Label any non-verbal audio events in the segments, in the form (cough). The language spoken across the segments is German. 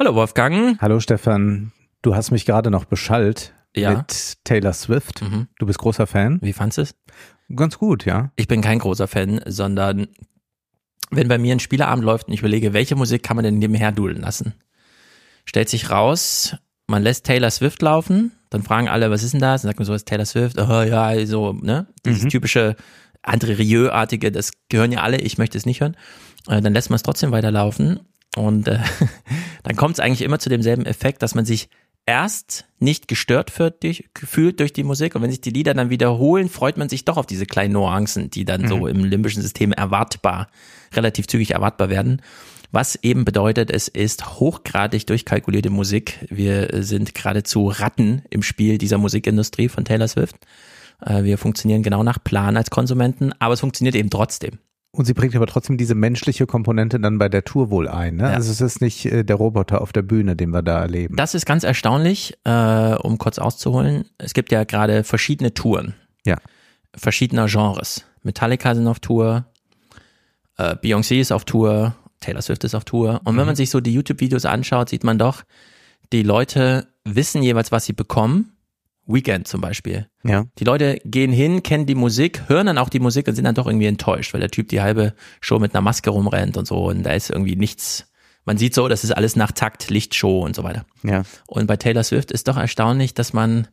Hallo Wolfgang. Hallo Stefan. Du hast mich gerade noch beschallt Ja. mit Taylor Swift. Mhm. Du bist großer Fan? Wie fandst du es? Ganz gut, ja. Ich bin kein großer Fan, sondern wenn bei mir ein Spieleabend läuft und ich überlege, welche Musik kann man denn nebenher dudeln lassen? Stellt sich raus, man lässt Taylor Swift laufen, dann fragen alle, was ist denn das? Dann sagt man so, ist Taylor Swift? Oh ja, so, ne? Dieses typische André Rieu-artige, das gehören ja alle, ich möchte es nicht hören. Äh, dann lässt man es trotzdem weiterlaufen und äh, (laughs) dann kommt es eigentlich immer zu demselben Effekt, dass man sich erst nicht gestört wird durch, gefühlt durch die Musik und wenn sich die Lieder dann wiederholen, freut man sich doch auf diese kleinen Nuancen, die dann so im limbischen System erwartbar, relativ zügig erwartbar werden. Was eben bedeutet, es ist hochgradig durchkalkulierte Musik. Wir sind geradezu Ratten im Spiel dieser Musikindustrie von Taylor Swift. Äh, Wir funktionieren genau nach Plan als Konsumenten, aber es funktioniert eben trotzdem. Und sie bringt aber trotzdem diese menschliche Komponente dann bei der Tour wohl ein. Ne? Ja. Also es ist nicht äh, der Roboter auf der Bühne, den wir da erleben. Das ist ganz erstaunlich, äh, um kurz auszuholen. Es gibt ja gerade verschiedene Touren. Ja. Verschiedener Genres. Metallica sind auf Tour, äh, Beyoncé ist auf Tour, Taylor Swift ist auf Tour. Und wenn man sich so die YouTube-Videos anschaut, sieht man doch, die Leute wissen jeweils, was sie bekommen. Weekend zum Beispiel. ja. Die Leute gehen hin, kennen die Musik, hören dann auch die Musik und sind dann doch irgendwie enttäuscht, weil der Typ die halbe Show mit einer Maske rumrennt und so und da ist irgendwie nichts. Man sieht so, das ist alles nach Takt, Lichtshow und so weiter. Ja. Und bei Taylor Swift ist doch erstaunlich, dass man,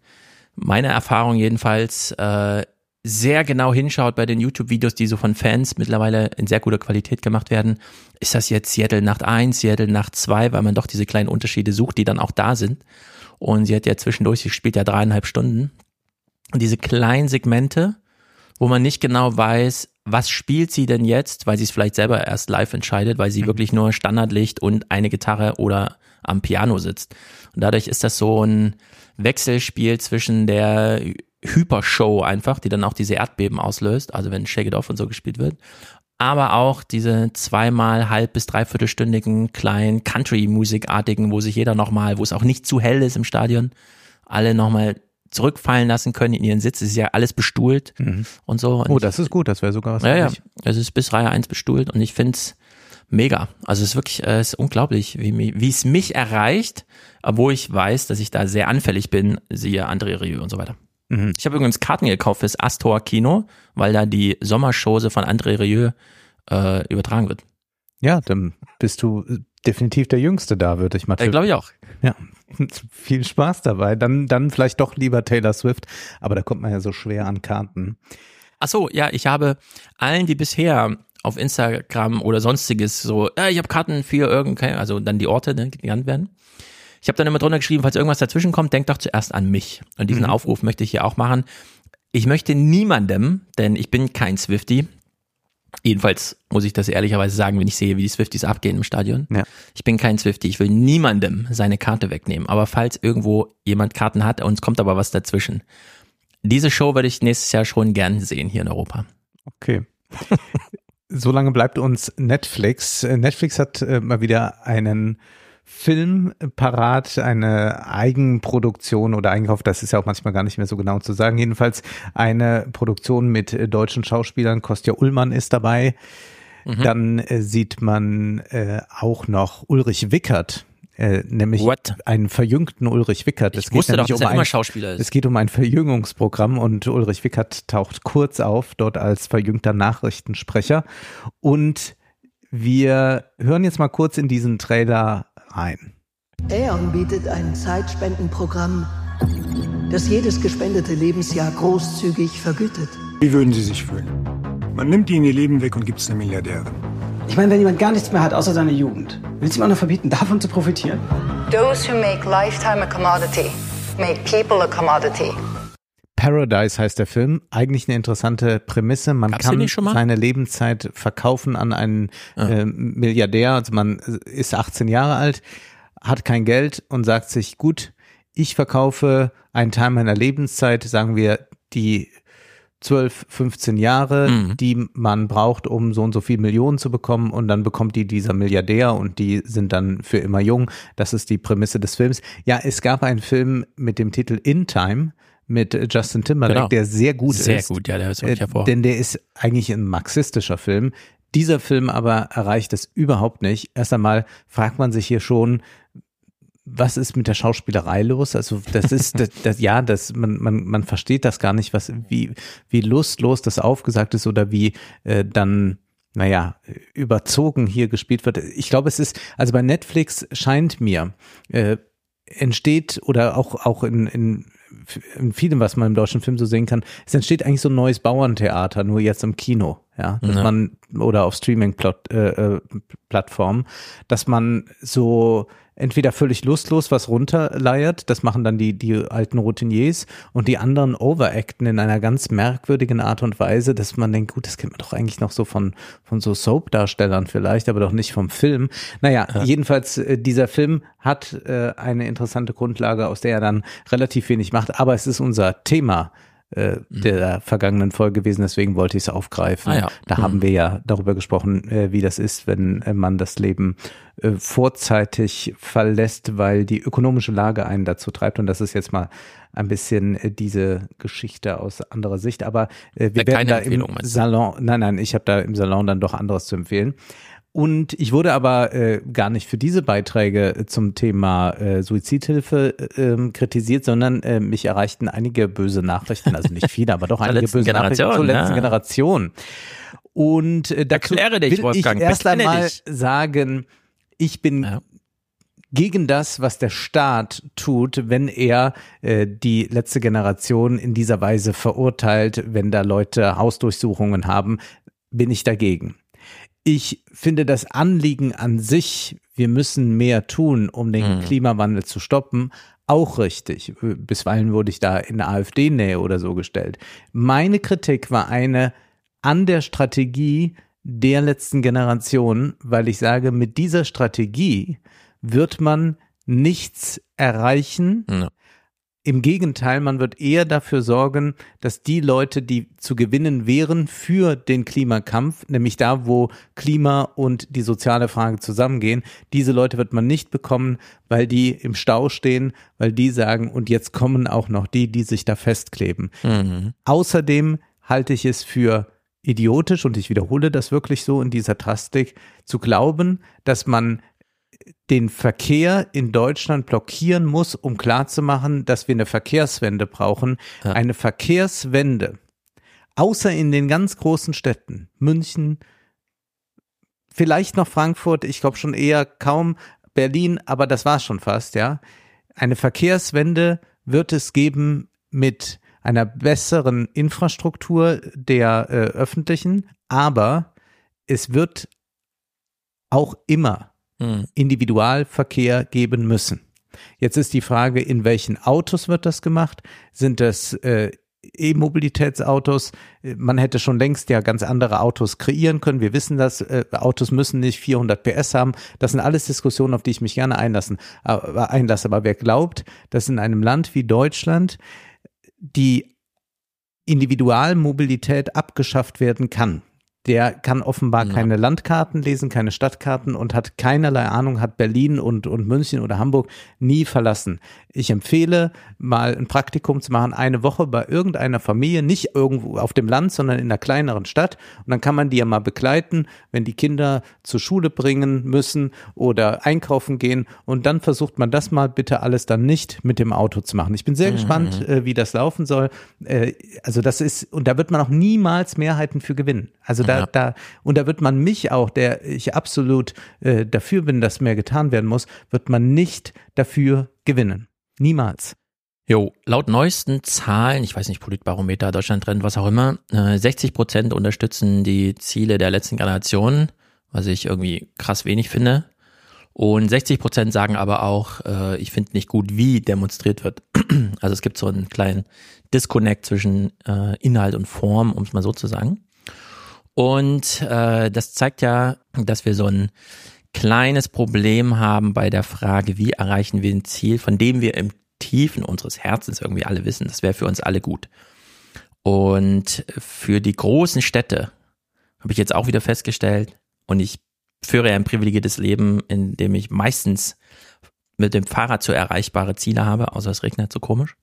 meine Erfahrung jedenfalls, äh, sehr genau hinschaut bei den YouTube-Videos, die so von Fans mittlerweile in sehr guter Qualität gemacht werden. Ist das jetzt Seattle Nacht 1, Seattle Nacht 2, weil man doch diese kleinen Unterschiede sucht, die dann auch da sind. Und sie hat ja zwischendurch, sie spielt ja dreieinhalb Stunden. Und diese kleinen Segmente, wo man nicht genau weiß, was spielt sie denn jetzt, weil sie es vielleicht selber erst live entscheidet, weil sie wirklich nur Standardlicht und eine Gitarre oder am Piano sitzt. Und dadurch ist das so ein Wechselspiel zwischen der Hypershow einfach, die dann auch diese Erdbeben auslöst, also wenn Shake It Off und so gespielt wird, aber auch diese zweimal halb bis dreiviertelstündigen kleinen Country-Musikartigen, wo sich jeder nochmal, wo es auch nicht zu hell ist im Stadion, alle nochmal zurückfallen lassen können in ihren Sitz. Es ist ja alles bestuhlt und so. Und Oh, das ist gut. Das wäre sogar was ja, ja. Es ist bis Reihe 1 bestuhlt und ich find's mega. Also es ist wirklich, äh, es ist unglaublich, wie, wie es mich erreicht, obwohl ich weiß, dass ich da sehr anfällig bin, siehe André Rieu und so weiter. Mhm. Ich habe übrigens Karten gekauft fürs Astor Kino, weil da die Sommershose von André Rieu äh, übertragen wird. Ja, dann bist du äh, definitiv der Jüngste da, würde ich mal Äh, tippen. Glaube ich auch. Ja, (laughs) viel Spaß dabei. Dann, dann vielleicht doch lieber Taylor Swift, aber da kommt man ja so schwer an Karten. Ach so, ja, ich habe allen, die bisher auf Instagram oder sonstiges so, äh, ich habe Karten für irgendein, also dann die Orte, ne, die genannt werden. Ich habe dann immer drunter geschrieben, falls irgendwas dazwischen kommt, denkt doch zuerst an mich. Und diesen Aufruf möchte ich hier auch machen. Ich möchte niemandem, denn ich bin kein Swifty. Jedenfalls muss ich das ehrlicherweise sagen, wenn ich sehe, wie die Swifties abgehen im Stadion. Ja. Ich bin kein Swifty. Ich will niemandem seine Karte wegnehmen. Aber falls irgendwo jemand Karten hat und es kommt aber was dazwischen. Diese Show würde ich nächstes Jahr schon gern sehen hier in Europa. Okay. (laughs) so lange bleibt uns Netflix. Äh, Netflix hat äh, mal wieder einen Film parat, eine Eigenproduktion oder Einkauf, das ist ja auch manchmal gar nicht mehr so genau zu sagen. Jedenfalls eine Produktion mit deutschen Schauspielern. Kostja Ullmann ist dabei. Dann äh, sieht man äh, auch noch Ulrich Wickert, äh, nämlich What? einen verjüngten Ulrich Wickert. Ich wusste doch, dass er immer Schauspieler ist. Es geht um ein Verjüngungsprogramm und Ulrich Wickert taucht kurz auf, dort als verjüngter Nachrichtensprecher. Und wir hören jetzt mal kurz in diesen Trailer rein. Aeon bietet ein Zeitspendenprogramm, das jedes gespendete Lebensjahr großzügig vergütet. Wie würden Sie sich fühlen? Man nimmt Ihnen Ihr Leben weg und gibt es einer Milliardärin. Ich meine, wenn jemand gar nichts mehr hat außer seine Jugend, willst du ihm auch noch verbieten, davon zu profitieren? Those who make lifetime a commodity make people a commodity. Paradise heißt der Film. Eigentlich eine interessante Prämisse. Man Gab's kann nicht schon mal? seine Lebenszeit verkaufen an einen äh, Milliardär. Also man ist 18 Jahre alt, hat kein Geld und sagt sich, gut, ich verkaufe einen Teil meiner Lebenszeit, sagen wir die 12, 15 Jahre, Mhm. die man braucht, um so und so viel Millionen zu bekommen und dann bekommt die dieser Milliardär und die sind dann für immer jung. Das ist die Prämisse des Films. Ja, es gab einen Film mit dem Titel In Time mit Justin Timberlake, Genau. der sehr gut Sehr ist. gut, ja, der ist wirklich Äh, hervor. Denn der ist eigentlich ein marxistischer Film. Dieser Film aber erreicht es überhaupt nicht. Erst einmal fragt man sich hier schon, was ist mit der Schauspielerei los? Also das ist, das, das, ja, das, man, man, man versteht das gar nicht, was, wie, wie lustlos das aufgesagt ist oder wie äh, dann naja, überzogen hier gespielt wird. Ich glaube, es ist, also bei Netflix scheint mir, äh, entsteht oder auch, auch in, in, in vielem, was man im deutschen Film so sehen kann, es entsteht eigentlich so ein neues Bauerntheater, nur jetzt im Kino, ja, dass Ja. man oder auf Streaming-Plattformen, äh, Plattformen, dass man so entweder völlig lustlos was runterleiert, das machen dann die, die alten Routiniers und die anderen overacten in einer ganz merkwürdigen Art und Weise, dass man denkt, gut, das kennt man doch eigentlich noch so von, von so Soap-Darstellern vielleicht, aber doch nicht vom Film. Naja, jedenfalls, äh, dieser Film hat äh, eine interessante Grundlage, aus der er dann relativ wenig macht, aber es ist unser Thema äh, der vergangenen Folge gewesen, deswegen wollte ich es aufgreifen. Ah ja. Da Mhm. haben wir ja darüber gesprochen, äh, wie das ist, wenn äh, man das Leben äh, vorzeitig verlässt, weil die ökonomische Lage einen dazu treibt. Und das ist jetzt mal ein bisschen äh, diese Geschichte aus anderer Sicht. Aber äh, wir Äh, werden keine da im? Salon, nein, nein, ich habe da im Salon dann doch anderes zu empfehlen. Und ich wurde aber äh, gar nicht für diese Beiträge äh, zum Thema äh, Suizidhilfe äh, ähm, kritisiert, sondern äh, mich erreichten einige böse Nachrichten, also nicht viele, aber doch (laughs) einige böse Nachrichten zur Generation, letzten ja. Generation. Und äh, dazu Erkläre dich, will Wolfgang, ich erst einmal dich. sagen, ich bin Ja. gegen das, was der Staat tut, wenn er äh, die letzte Generation in dieser Weise verurteilt, wenn da Leute Hausdurchsuchungen haben, bin ich dagegen. Ich finde das Anliegen an sich, wir müssen mehr tun, um den Mhm. Klimawandel zu stoppen, auch richtig. Bisweilen wurde ich da in AfD-Nähe oder so gestellt. Meine Kritik war eine an der Strategie der letzten Generation, weil ich sage, mit dieser Strategie wird man nichts erreichen. Ja. Im Gegenteil, man wird eher dafür sorgen, dass die Leute, die zu gewinnen wären für den Klimakampf, nämlich da, wo Klima und die soziale Frage zusammengehen, diese Leute wird man nicht bekommen, weil die im Stau stehen, weil die sagen, und jetzt kommen auch noch die, die sich da festkleben. Mhm. Außerdem halte ich es für idiotisch, und ich wiederhole das wirklich so in dieser Drastik, zu glauben, dass man den Verkehr in Deutschland blockieren muss, um klarzumachen, dass wir eine Verkehrswende brauchen. Ja. Eine Verkehrswende, außer in den ganz großen Städten, München, vielleicht noch Frankfurt, ich glaube schon eher kaum Berlin, aber das war schon fast, ja. Eine Verkehrswende wird es geben mit einer besseren Infrastruktur der äh, öffentlichen, aber es wird auch immer Mhm. Individualverkehr geben müssen. Jetzt ist die Frage, in welchen Autos wird das gemacht? Sind das äh, E-Mobilitätsautos? Äh, Man hätte schon längst ja ganz andere Autos kreieren können. Wir wissen das. Äh, Autos müssen nicht 400 PS haben. Das sind alles Diskussionen, auf die ich mich gerne einlassen, äh, einlasse. Aber wer glaubt, dass in einem Land wie Deutschland die Individualmobilität abgeschafft werden kann. Der kann offenbar Ja. keine Landkarten lesen, keine Stadtkarten und hat keinerlei Ahnung, hat Berlin und, und München oder Hamburg nie verlassen. Ich empfehle, mal ein Praktikum zu machen, eine Woche bei irgendeiner Familie, nicht irgendwo auf dem Land, sondern in einer kleineren Stadt. Und dann kann man die ja mal begleiten, wenn die Kinder zur Schule bringen müssen oder einkaufen gehen. Und dann versucht man das mal bitte alles dann nicht mit dem Auto zu machen. Ich bin sehr gespannt, äh, wie das laufen soll. Äh, also das ist, und da wird man auch niemals Mehrheiten für gewinnen. Also da, Ja. da, und da wird man mich auch, der ich absolut äh, dafür bin, dass mehr getan werden muss, wird man nicht dafür gewinnen. Niemals. Jo, laut neuesten Zahlen, ich weiß nicht, Politbarometer, Deutschland-Trend, was auch immer, äh, 60 Prozent unterstützen die Ziele der letzten Generation, was ich irgendwie krass wenig finde. Und 60 Prozent sagen aber auch, äh, ich finde nicht gut, wie demonstriert wird. Also es gibt so einen kleinen Disconnect zwischen äh, Inhalt und Form, um es mal so zu sagen. Und äh, das zeigt ja, dass wir so ein kleines Problem haben bei der Frage, wie erreichen wir ein Ziel, von dem wir im Tiefen unseres Herzens irgendwie alle wissen, das wäre für uns alle gut. Und für die großen Städte habe ich jetzt auch wieder festgestellt, und ich führe ja ein privilegiertes Leben, in dem ich meistens mit dem Fahrrad zu erreichbare Ziele habe, außer es regnet so komisch.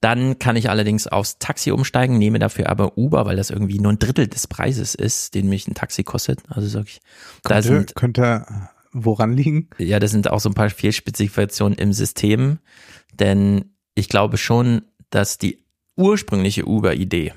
Dann kann ich allerdings aufs Taxi umsteigen, nehme dafür aber Uber, weil das irgendwie nur ein Drittel des Preises ist, den mich ein Taxi kostet. Also sag ich, da Könnte, sind könnte woran liegen? Ja, das sind auch so ein paar Fehlspezifikationen im System, denn ich glaube schon, dass die ursprüngliche Uber-Idee,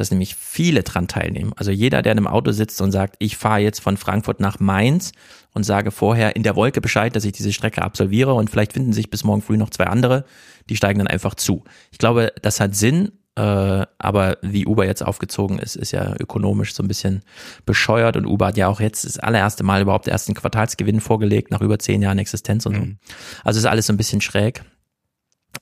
dass nämlich viele dran teilnehmen. Also jeder, der in einem Auto sitzt und sagt, ich fahre jetzt von Frankfurt nach Mainz und sage vorher in der Wolke Bescheid, dass ich diese Strecke absolviere und vielleicht finden sich bis morgen früh noch zwei andere, die steigen dann einfach zu. Ich glaube, das hat Sinn, äh, aber wie Uber jetzt aufgezogen ist, ist ja ökonomisch so ein bisschen bescheuert und Uber hat ja auch jetzt das allererste Mal überhaupt ersten Quartalsgewinn vorgelegt nach über zehn Jahren Existenz und so. Mhm. Also ist alles so ein bisschen schräg.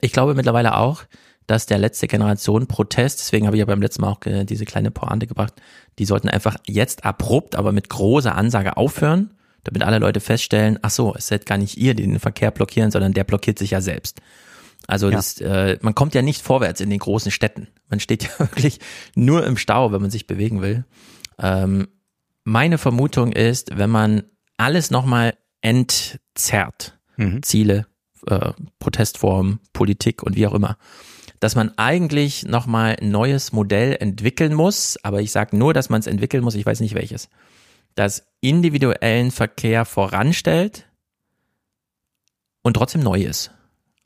Ich glaube mittlerweile auch, dass der letzte Generation Protest, deswegen habe ich ja beim letzten Mal auch äh, diese kleine Pointe gebracht, die sollten einfach jetzt abrupt, aber mit großer Ansage aufhören, damit alle Leute feststellen, ach so, es seid gar nicht ihr, die den Verkehr blockieren, sondern der blockiert sich ja selbst. Also Ja. das, äh, man kommt ja nicht vorwärts in den großen Städten. Man steht (laughs) ja wirklich nur im Stau, wenn man sich bewegen will. Ähm, meine Vermutung ist, wenn man alles nochmal entzerrt, Mhm. Ziele, äh, Protestformen, Politik und wie auch immer, dass man eigentlich nochmal ein neues Modell entwickeln muss, aber ich sage nur, dass man es entwickeln muss, ich weiß nicht welches, das individuellen Verkehr voranstellt und trotzdem neu ist.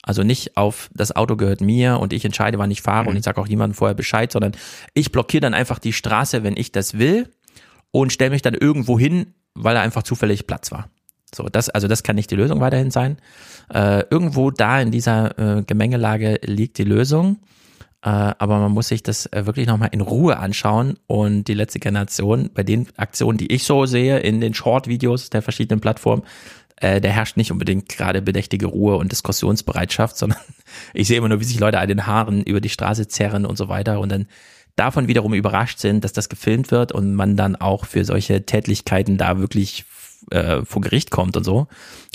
Also nicht auf das Auto gehört mir und ich entscheide, wann ich fahre und ich sage auch niemandem vorher Bescheid, sondern ich blockiere dann einfach die Straße, wenn ich das will und stelle mich dann irgendwo hin, weil da einfach zufällig Platz war. So, das, also das kann nicht die Lösung weiterhin sein. Äh, irgendwo da in dieser äh, Gemengelage liegt die Lösung. Äh, aber man muss sich das äh, wirklich nochmal in Ruhe anschauen und die letzte Generation, bei den Aktionen, die ich so sehe, in den Short-Videos der verschiedenen Plattformen, äh, der herrscht nicht unbedingt gerade bedächtige Ruhe und Diskussionsbereitschaft, (laughs) sondern ich sehe immer nur, wie sich Leute an den Haaren über die Straße zerren und so weiter und dann davon wiederum überrascht sind, dass das gefilmt wird und man dann auch für solche Tätlichkeiten da wirklich äh, vor Gericht kommt und so.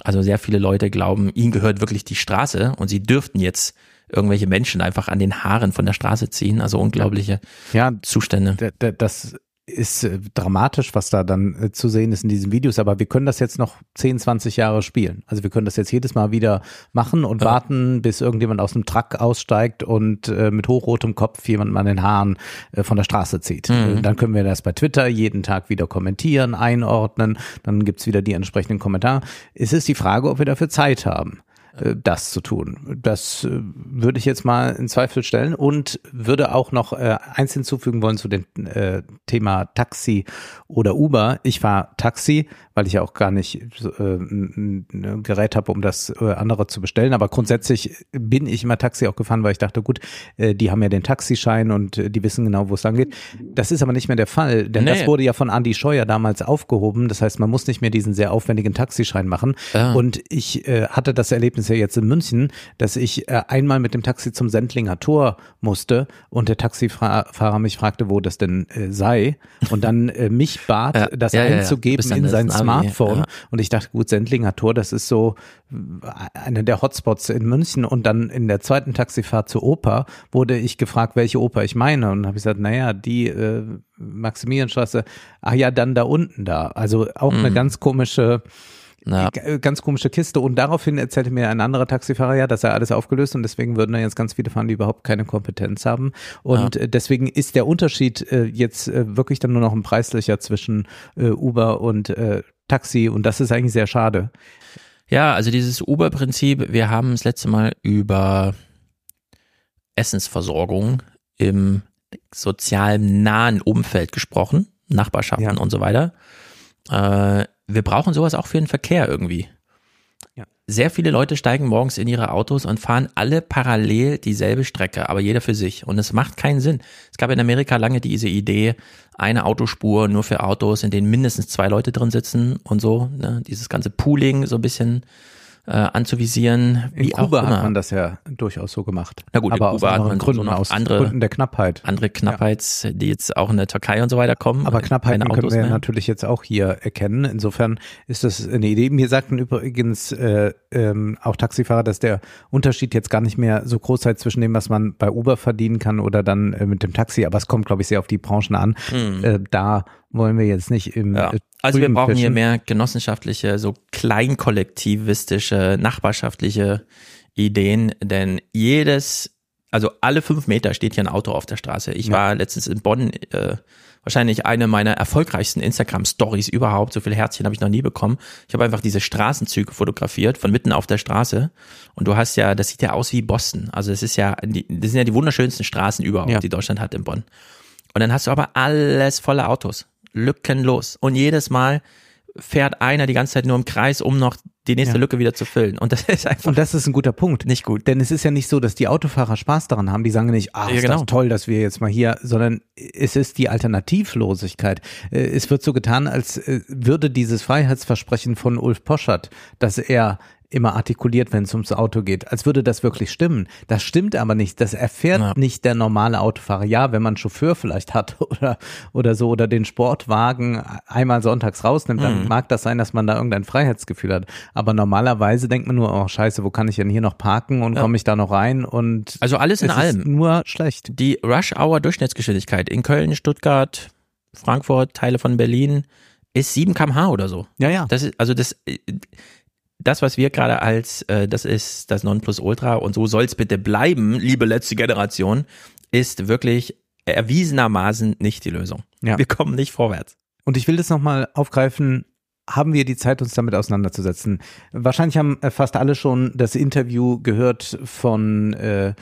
Also sehr viele Leute glauben, ihnen gehört wirklich die Straße und sie dürften jetzt irgendwelche Menschen einfach an den Haaren von der Straße ziehen. Also unglaubliche Ja, Zustände. das ist äh, dramatisch, was da dann äh, zu sehen ist in diesen Videos, aber wir können das jetzt noch 10, 20 Jahre spielen. Also wir können das jetzt jedes Mal wieder machen und warten, bis irgendjemand aus dem Truck aussteigt und äh, mit hochrotem Kopf jemanden an den Haaren äh, von der Straße zieht. Äh, Dann können wir das bei Twitter jeden Tag wieder kommentieren, einordnen, dann gibt's wieder die entsprechenden Kommentare. Es ist die Frage, ob wir dafür Zeit haben äh, das zu tun. Das äh, würde ich jetzt mal in Zweifel stellen und würde auch noch äh, eins hinzufügen wollen zu dem äh, Thema Taxi oder Uber. Ich fahre Taxi, weil ich ja auch gar nicht äh, ein ein Gerät habe, um das äh, andere zu bestellen. Aber grundsätzlich bin ich immer Taxi auch gefahren, weil ich dachte, gut, äh, die haben ja den Taxischein und äh, die wissen genau, wo es lang geht. Das ist aber nicht mehr der Fall, denn Nee. das wurde ja von Andy Scheuer damals aufgehoben. Das heißt, man muss nicht mehr diesen sehr aufwendigen Taxischein machen. Ah. Und ich äh, hatte das Erlebnis ja jetzt in München, dass ich äh, einmal mit dem Taxi zum Sendlinger Tor musste und der Taxifahrer mich fragte, wo das denn äh, sei und dann äh, mich bat, Ja, das ja, ja, ja. Einzugeben dann in sein Smartphone. ja. Und ich dachte, gut, Sendlinger Tor, das ist so einer der Hotspots in München. Und dann in der zweiten Taxifahrt zur Oper wurde ich gefragt, welche Oper ich meine. Und habe ich gesagt, naja, die äh, Maximilianstraße, ach ja, dann da unten da. Also auch eine ganz komische Ja. Äh, ganz komische Kiste. Und daraufhin erzählte mir ein anderer Taxifahrer ja, dass er alles aufgelöst und deswegen würden da jetzt ganz viele fahren, die überhaupt keine Kompetenz haben. Und äh, deswegen ist der Unterschied äh, jetzt wirklich dann nur noch ein preislicher zwischen Uber und Taxi und das ist eigentlich sehr schade. Ja, also dieses Uber-Prinzip, wir haben das letzte Mal über Essensversorgung im sozialen nahen Umfeld gesprochen, Nachbarschaften Ja. und so weiter. Äh, wir brauchen sowas auch für den Verkehr irgendwie. Ja. Sehr viele Leute steigen morgens in ihre Autos und fahren alle parallel dieselbe Strecke, aber jeder für sich. Und es macht keinen Sinn. Es gab in Amerika lange diese Idee, eine Autospur nur für Autos, in denen mindestens zwei Leute drin sitzen und so. Ne? Dieses ganze Pooling so ein bisschen äh, anzuvisieren. In Wie Kuba hat man das ja durchaus so gemacht. Na gut, in aber aus Kuba hat anderen man so Gründen, noch aus andere- Gründen der Knappheit. Andere Knappheits, die jetzt auch in der Türkei und so weiter kommen. Aber Knappheiten können wir mehr. natürlich jetzt auch hier erkennen. Insofern ist das eine Idee. Mir sagten übrigens äh, ähm, auch Taxifahrer, dass der Unterschied jetzt gar nicht mehr so groß sei zwischen dem, was man bei Uber verdienen kann oder dann äh, mit dem Taxi. Aber es kommt, glaube ich, sehr auf die Branchen an. Äh, da wollen wir jetzt nicht im. Ja. äh, Also wir brauchen hier fischen. mehr genossenschaftliche, so kleinkollektivistische, nachbarschaftliche Ideen, denn jedes, also alle fünf Meter steht hier ein Auto auf der Straße. Ich Ja. war letztens in Bonn äh, wahrscheinlich eine meiner erfolgreichsten Instagram-Stories überhaupt. So viele Herzchen habe ich noch nie bekommen. Ich habe einfach diese Straßenzüge fotografiert von mitten auf der Straße. Und du hast ja, das sieht ja aus wie Boston. Also es ist ja, das sind ja die wunderschönsten Straßen überhaupt, Ja. die Deutschland hat in Bonn. Und dann hast du aber alles voller Autos. Lückenlos. Und jedes Mal fährt einer die ganze Zeit nur im Kreis, um noch die nächste Ja. Lücke wieder zu füllen. Und das (laughs) ist einfach Und das ist ein guter Punkt. nicht gut. Denn es ist ja nicht so, dass die Autofahrer Spaß daran haben. Die sagen nicht, ah, Ja, ist genau. das toll, dass wir jetzt mal hier, sondern es ist die Alternativlosigkeit. Äh, Es wird so getan, als äh, würde dieses Freiheitsversprechen von Ulf Poschert, dass er immer artikuliert, wenn es ums Auto geht, als würde das wirklich stimmen. Das stimmt aber nicht. Das erfährt Ja. nicht der normale Autofahrer. Ja, wenn man einen Chauffeur vielleicht hat (laughs) oder, oder so oder den Sportwagen einmal sonntags rausnimmt, dann Mhm. mag das sein, dass man da irgendein Freiheitsgefühl hat. Aber normalerweise denkt man nur, oh scheiße, wo kann ich denn hier noch parken und Ja. komme ich da noch rein und Also alles in allem. ist nur schlecht. Die Rush-Hour-Durchschnittsgeschwindigkeit in Köln, Stuttgart, Frankfurt, Teile von Berlin ist 7 km/h oder so. Ja, ja. Das ist, also das, das, was wir gerade als, äh, das ist das Nonplusultra und so soll's bitte bleiben, liebe letzte Generation, ist wirklich erwiesenermaßen nicht die Lösung. Ja. Wir kommen nicht vorwärts. Und ich will das nochmal aufgreifen. Haben wir die Zeit, uns damit auseinanderzusetzen? Wahrscheinlich haben äh, fast alle schon das Interview gehört von äh,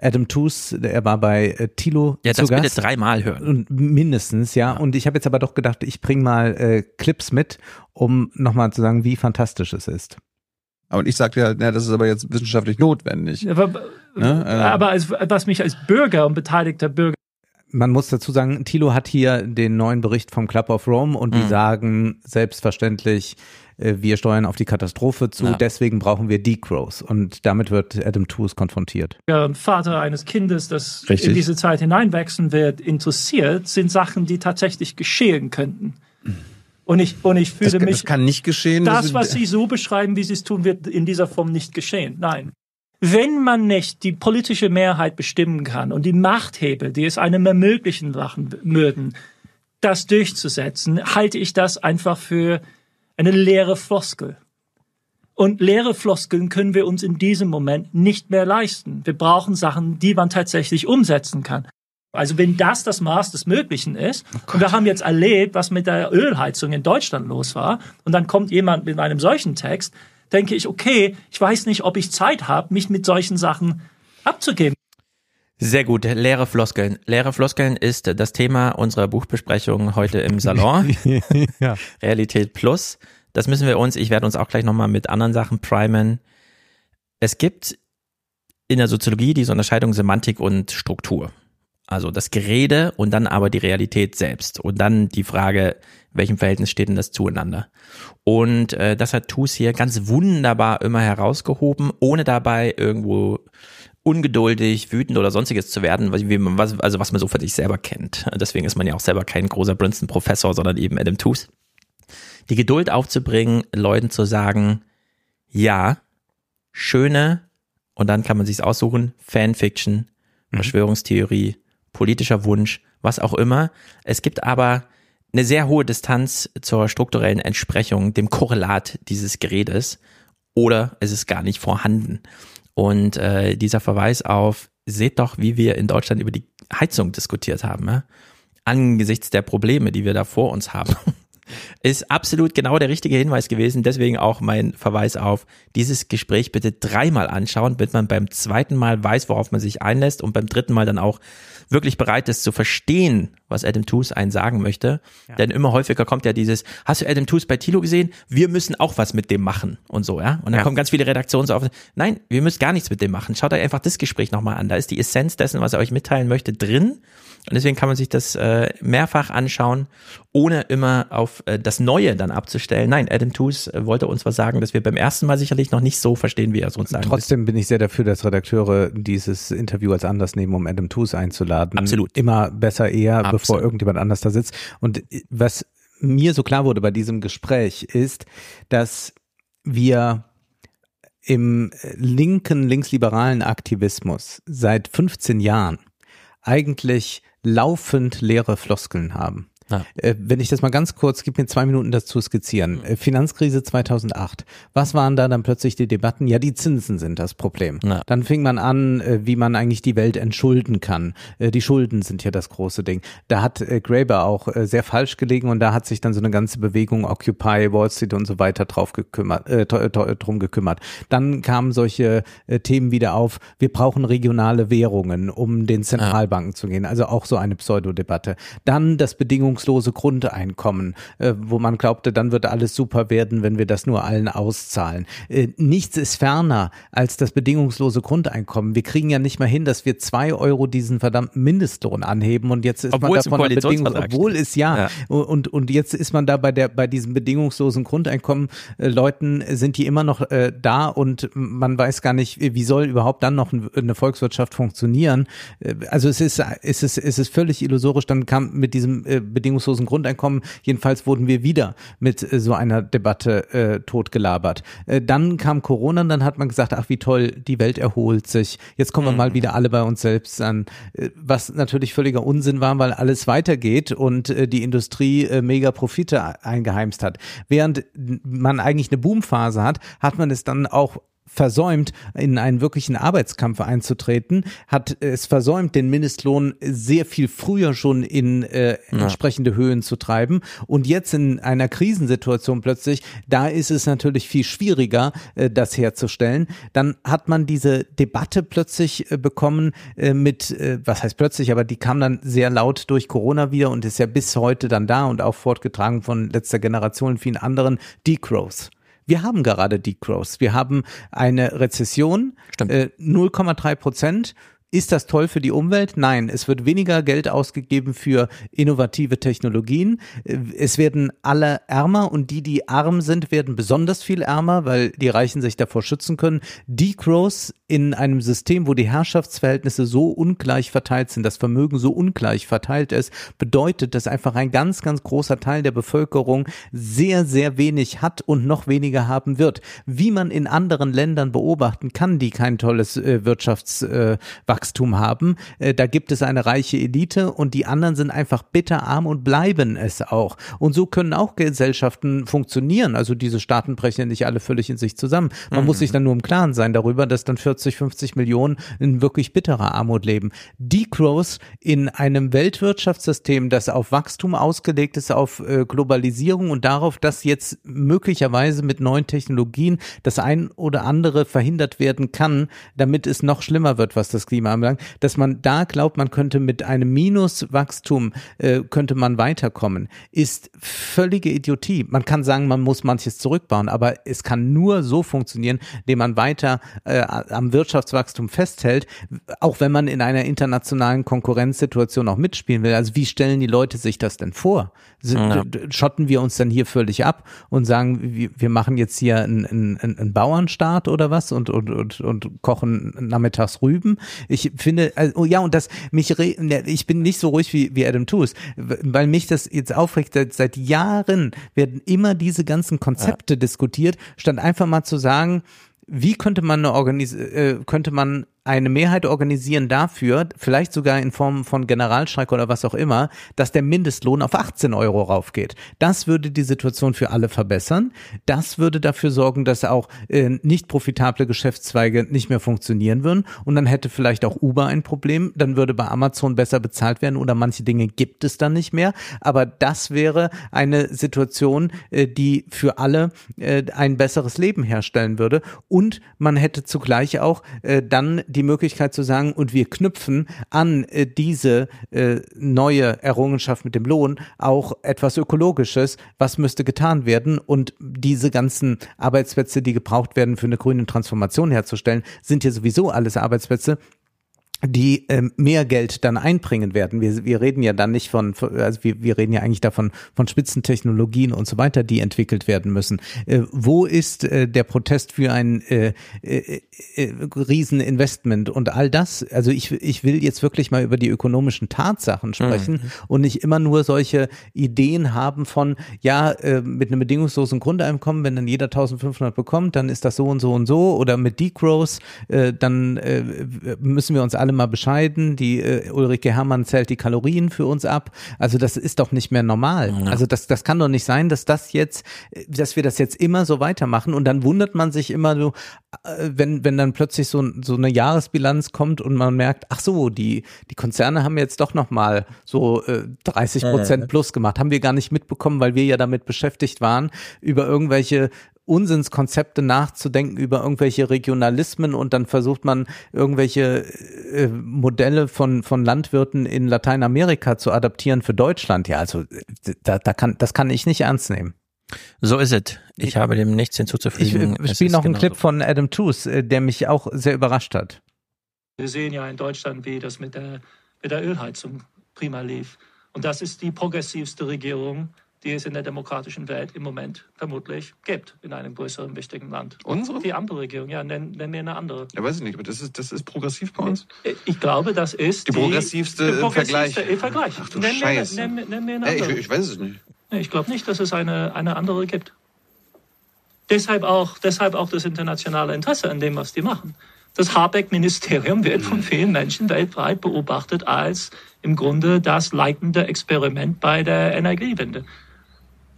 Adam Toos. Er war bei äh, Tilo Ja, zu das bitte Gast. dreimal hören. Und mindestens, ja. Und ich habe jetzt aber doch gedacht, ich bringe mal äh, Clips mit, um nochmal zu sagen, wie fantastisch es ist. Aber ich sagte ja, na, das ist aber jetzt wissenschaftlich notwendig. Aber, Ne, äh. aber als, was mich als Bürger und beteiligter Bürger Man muss dazu sagen, Thilo hat hier den neuen Bericht vom Club of Rome und die Mhm. sagen selbstverständlich, äh, wir steuern auf die Katastrophe zu, Ja. deswegen brauchen wir Degrowth. Und damit wird Adam Tooze konfrontiert. und Vater eines Kindes, das Richtig. in diese Zeit hineinwachsen wird, interessiert, sind Sachen, die tatsächlich geschehen könnten. Und ich, und ich Das, fühle kann- mich, das kann nicht geschehen. das, was Sie so beschreiben, wie Sie es tun, wird in dieser Form nicht geschehen. Nein. Wenn man nicht die politische Mehrheit bestimmen kann und die Machthebel, die es einem ermöglichen machen würden, das durchzusetzen, halte ich das einfach für eine leere Floskel. Und leere Floskeln können wir uns in diesem Moment nicht mehr leisten. Wir brauchen Sachen, die man tatsächlich umsetzen kann. Also wenn das das Maß des Möglichen ist, und wir haben jetzt erlebt, was mit der Ölheizung in Deutschland los war, und dann kommt jemand mit einem solchen Text, denke ich, okay, ich weiß nicht, ob ich Zeit habe, mich mit solchen Sachen abzugeben. Sehr gut, leere Floskeln. Leere Floskeln ist das Thema unserer Buchbesprechung heute im Salon. (laughs) ja. Realität Plus. Das müssen wir uns, ich werde uns auch gleich nochmal mit anderen Sachen primen. Es gibt in der Soziologie diese Unterscheidung Semantik und Struktur. Also das Gerede und dann aber die Realität selbst. Und dann die Frage, welchem Verhältnis steht denn das zueinander? Und äh, das hat Tus hier ganz wunderbar immer herausgehoben, ohne dabei irgendwo ungeduldig, wütend oder sonstiges zu werden, was, wie man, was, also was man so für sich selber kennt. Deswegen ist man ja auch selber kein großer Princeton-Professor, sondern eben Adam Tooze. Die Geduld aufzubringen, Leuten zu sagen, ja, schöne, und dann kann man sich's aussuchen, Fanfiction, Verschwörungstheorie, politischer Wunsch, was auch immer. Es gibt aber eine sehr hohe Distanz zur strukturellen Entsprechung, dem Korrelat dieses Geredes, oder es ist gar nicht vorhanden. Und äh, dieser Verweis auf, seht doch, wie wir in Deutschland über die Heizung diskutiert haben, ja? angesichts der Probleme, die wir da vor uns haben, (laughs) ist absolut genau der richtige Hinweis gewesen. Deswegen auch mein Verweis auf dieses Gespräch bitte dreimal anschauen, damit man beim zweiten Mal weiß, worauf man sich einlässt und beim dritten Mal dann auch wirklich bereit ist zu verstehen, was Adam Tooze einen sagen möchte. Denn immer häufiger kommt ja dieses, hast du Adam Tooze bei Tilo gesehen? Wir müssen auch was mit dem machen und so, ja. Und dann Ja. kommen ganz viele Redaktionen so auf, nein, wir müssen gar nichts mit dem machen. Schaut euch einfach das Gespräch nochmal an. Da ist die Essenz dessen, was er euch mitteilen möchte, drin. Und deswegen kann man sich das äh, mehrfach anschauen, ohne immer auf äh, das Neue dann abzustellen. Nein, Adam Tooze äh, wollte uns was sagen, dass wir beim ersten Mal sicherlich noch nicht so verstehen, wie er es uns sagen will. Trotzdem bin ich sehr dafür, dass Redakteure dieses Interview als Anlass nehmen, um Adam Tooze einzuladen. Absolut. Immer besser eher, Absolut. bevor irgendjemand anders da sitzt. Und was mir so klar wurde bei diesem Gespräch ist, dass wir im linken, linksliberalen Aktivismus seit 15 Jahren eigentlich laufend leere Floskeln haben. Ja. Äh, wenn ich das mal ganz kurz, gib mir zwei Minuten das zu skizzieren. Äh, Finanzkrise 2008. Was waren da dann plötzlich die Debatten? Ja, die Zinsen sind das Problem. Ja. Dann fing man an, äh, wie man eigentlich die Welt entschulden kann. Die Schulden sind ja das große Ding. Da hat Graeber auch sehr falsch gelegen und da hat sich dann so eine ganze Bewegung Occupy, Wall Street und so weiter drauf gekümmert, äh, drum gekümmert. Dann kamen solche Themen wieder auf, wir brauchen regionale Währungen, um den Zentralbanken zu gehen. Also auch so eine Pseudodebatte. Dann das bedingungslose Grundeinkommen, äh, wo man glaubte, dann wird alles super werden, wenn wir das nur allen auszahlen. Äh, nichts ist ferner als das bedingungslose Grundeinkommen. Wir kriegen ja nicht mal hin, dass wir zwei Euro diesen verdammten Mindestlohn anheben und jetzt ist Obwohl man davon eine Bedingung, Koalitionsvertrag obwohl es ja, Ja. und und jetzt ist man da bei der bei diesem bedingungslosen Grundeinkommen äh, Leuten sind die immer noch äh, da und man weiß gar nicht, wie soll überhaupt dann noch ein, eine Volkswirtschaft funktionieren. Äh, also es ist es ist es ist völlig illusorisch. Dann kam mit diesem äh, bedingungslosen Grundeinkommen jedenfalls wurden wir wieder mit äh, so einer Debatte äh, totgelabert. Äh, dann kam Corona und dann hat man gesagt, ach wie toll, die Welt erholt sich. Jetzt kommen wir mal wieder alle bei uns selbst an, äh, was natürlich völliger Unsinn war, weil alles weitergeht und äh, die Industrie äh, mega Profite eingeheimst hat. Während man eigentlich eine Boomphase hat, hat man es dann auch versäumt, in einen wirklichen Arbeitskampf einzutreten, hat es versäumt, den Mindestlohn sehr viel früher schon in äh, entsprechende Höhen zu treiben. Und jetzt in einer Krisensituation plötzlich, da ist es natürlich viel schwieriger, äh, das herzustellen. Dann hat man diese Debatte plötzlich äh, bekommen äh, mit, äh, was heißt plötzlich, aber die kam dann sehr laut durch Corona wieder und ist ja bis heute dann da und auch fortgetragen von letzter Generation und vielen anderen Degrowth. Wir haben gerade Degrowth. Wir haben eine Rezession, äh, 0,3 Prozent. Ist das toll für die Umwelt? Nein, es wird weniger Geld ausgegeben für innovative Technologien. Es werden alle ärmer und die, die arm sind, werden besonders viel ärmer, weil die Reichen sich davor schützen können. Degrowth in einem System, wo die Herrschaftsverhältnisse so ungleich verteilt sind, das Vermögen so ungleich verteilt ist, bedeutet, dass einfach ein ganz, ganz großer Teil der Bevölkerung sehr, sehr wenig hat und noch weniger haben wird. Wie man in anderen Ländern beobachten kann, die kein tolles äh, Wirtschaftswachstum äh, Wachstum haben, äh, da gibt es eine reiche Elite und die anderen sind einfach bitterarm und bleiben es auch. Und so können auch Gesellschaften funktionieren. Also diese Staaten brechen ja nicht alle völlig in sich zusammen. Man muss sich dann nur im Klaren sein darüber, dass dann 40, 50 Millionen in wirklich bitterer Armut leben. Degrowth in einem Weltwirtschaftssystem, das auf Wachstum ausgelegt ist, auf äh, Globalisierung und darauf, dass jetzt möglicherweise mit neuen Technologien das ein oder andere verhindert werden kann, damit es noch schlimmer wird, was das Klima anbelangt, dass man da glaubt, man könnte mit einem Minuswachstum äh, könnte man weiterkommen, ist völlige Idiotie. Man kann sagen, man muss manches zurückbauen, aber es kann nur so funktionieren, indem man weiter äh, am Wirtschaftswachstum festhält, auch wenn man in einer internationalen Konkurrenzsituation auch mitspielen will. Also wie stellen die Leute sich das denn vor? Ja. Schotten wir uns dann hier völlig ab und sagen, wir, wir machen jetzt hier einen, einen, einen Bauernstaat oder was und, und, und, und kochen nachmittags Rüben? Ich finde, also, oh ja, und das mich, re, ne, ich bin nicht so ruhig wie, wie Adam Tooze, weil mich das jetzt aufregt, seit, Jahren werden immer diese ganzen Konzepte diskutiert, statt einfach mal zu sagen, wie könnte man eine Organis äh, könnte man eine Mehrheit organisieren dafür, vielleicht sogar in Form von Generalstreik oder was auch immer, dass der Mindestlohn auf 18 Euro raufgeht. Das würde die Situation für alle verbessern. Das würde dafür sorgen, dass auch äh, nicht profitable Geschäftszweige nicht mehr funktionieren würden. Und dann hätte vielleicht auch Uber ein Problem. Dann würde bei Amazon besser bezahlt werden oder manche Dinge gibt es dann nicht mehr. Aber das wäre eine Situation, äh, die für alle äh, ein besseres Leben herstellen würde. Und man hätte zugleich auch äh, dann die Möglichkeit zu sagen, und wir knüpfen an äh, diese äh, neue Errungenschaft mit dem Lohn auch etwas Ökologisches. Was müsste getan werden? Und diese ganzen Arbeitsplätze, die gebraucht werden für eine grüne Transformation herzustellen, sind ja sowieso alles Arbeitsplätze, die ähm, mehr Geld dann einbringen werden. Wir, wir reden ja dann nicht von, also wir, wir reden ja eigentlich davon von Spitzentechnologien und so weiter, die entwickelt werden müssen. Äh, wo ist äh, der Protest für ein äh, äh, äh, Rieseninvestment und all das? Also ich, ich will jetzt wirklich mal über die ökonomischen Tatsachen sprechen und nicht immer nur solche Ideen haben von, ja, äh, mit einem bedingungslosen Grundeinkommen, wenn dann jeder 1500 bekommt, dann ist das so und so und so oder mit Degrowth, äh, dann äh, müssen wir uns alle alle mal bescheiden, die äh, Ulrike Herrmann zählt die Kalorien für uns ab. Also das ist doch nicht mehr normal. Ja. Also das, das kann doch nicht sein, dass das jetzt, äh, dass wir das jetzt immer so weitermachen und dann wundert man sich immer so, äh, wenn, wenn dann plötzlich so, so eine Jahresbilanz kommt und man merkt, ach so, die, die Konzerne haben jetzt doch nochmal so äh, 30 Prozent plus gemacht. Haben wir gar nicht mitbekommen, weil wir ja damit beschäftigt waren, über irgendwelche Unsinnskonzepte nachzudenken über irgendwelche Regionalismen und dann versucht man irgendwelche äh, Modelle von von Landwirten in Lateinamerika zu adaptieren für Deutschland. Ja, also äh, da, da kann das kann ich nicht ernst nehmen. So ist es. Ich habe dem nichts Ich hinzuzufügen. äh, Es spiele noch einen genauso. Clip von Adam Tooze, äh, der mich auch sehr überrascht hat. Wir sehen ja in Deutschland, wie das mit der, mit der Ölheizung prima lief. Und das ist die progressivste Regierung, die es in der demokratischen Welt im Moment vermutlich gibt, in einem größeren, wichtigen Land. Unsere? Die Ampelregierung, ja, nenn, nenn mir eine andere. Ja, weiß ich nicht, aber das ist, das ist progressiv bei uns. Ich glaube, das ist Die progressivste im progressivste Vergleich. im Vergleich. Ach du nenn, Scheiße. nenn, mir- nenn mir eine Ey, ich, andere. ich weiß es nicht. Ich glaube nicht, dass es eine, eine andere gibt. Deshalb auch, deshalb auch das internationale Interesse an dem, was die machen. Das Habeck-Ministerium wird von vielen Menschen weltweit beobachtet als im Grunde das leitende Experiment bei der Energiewende.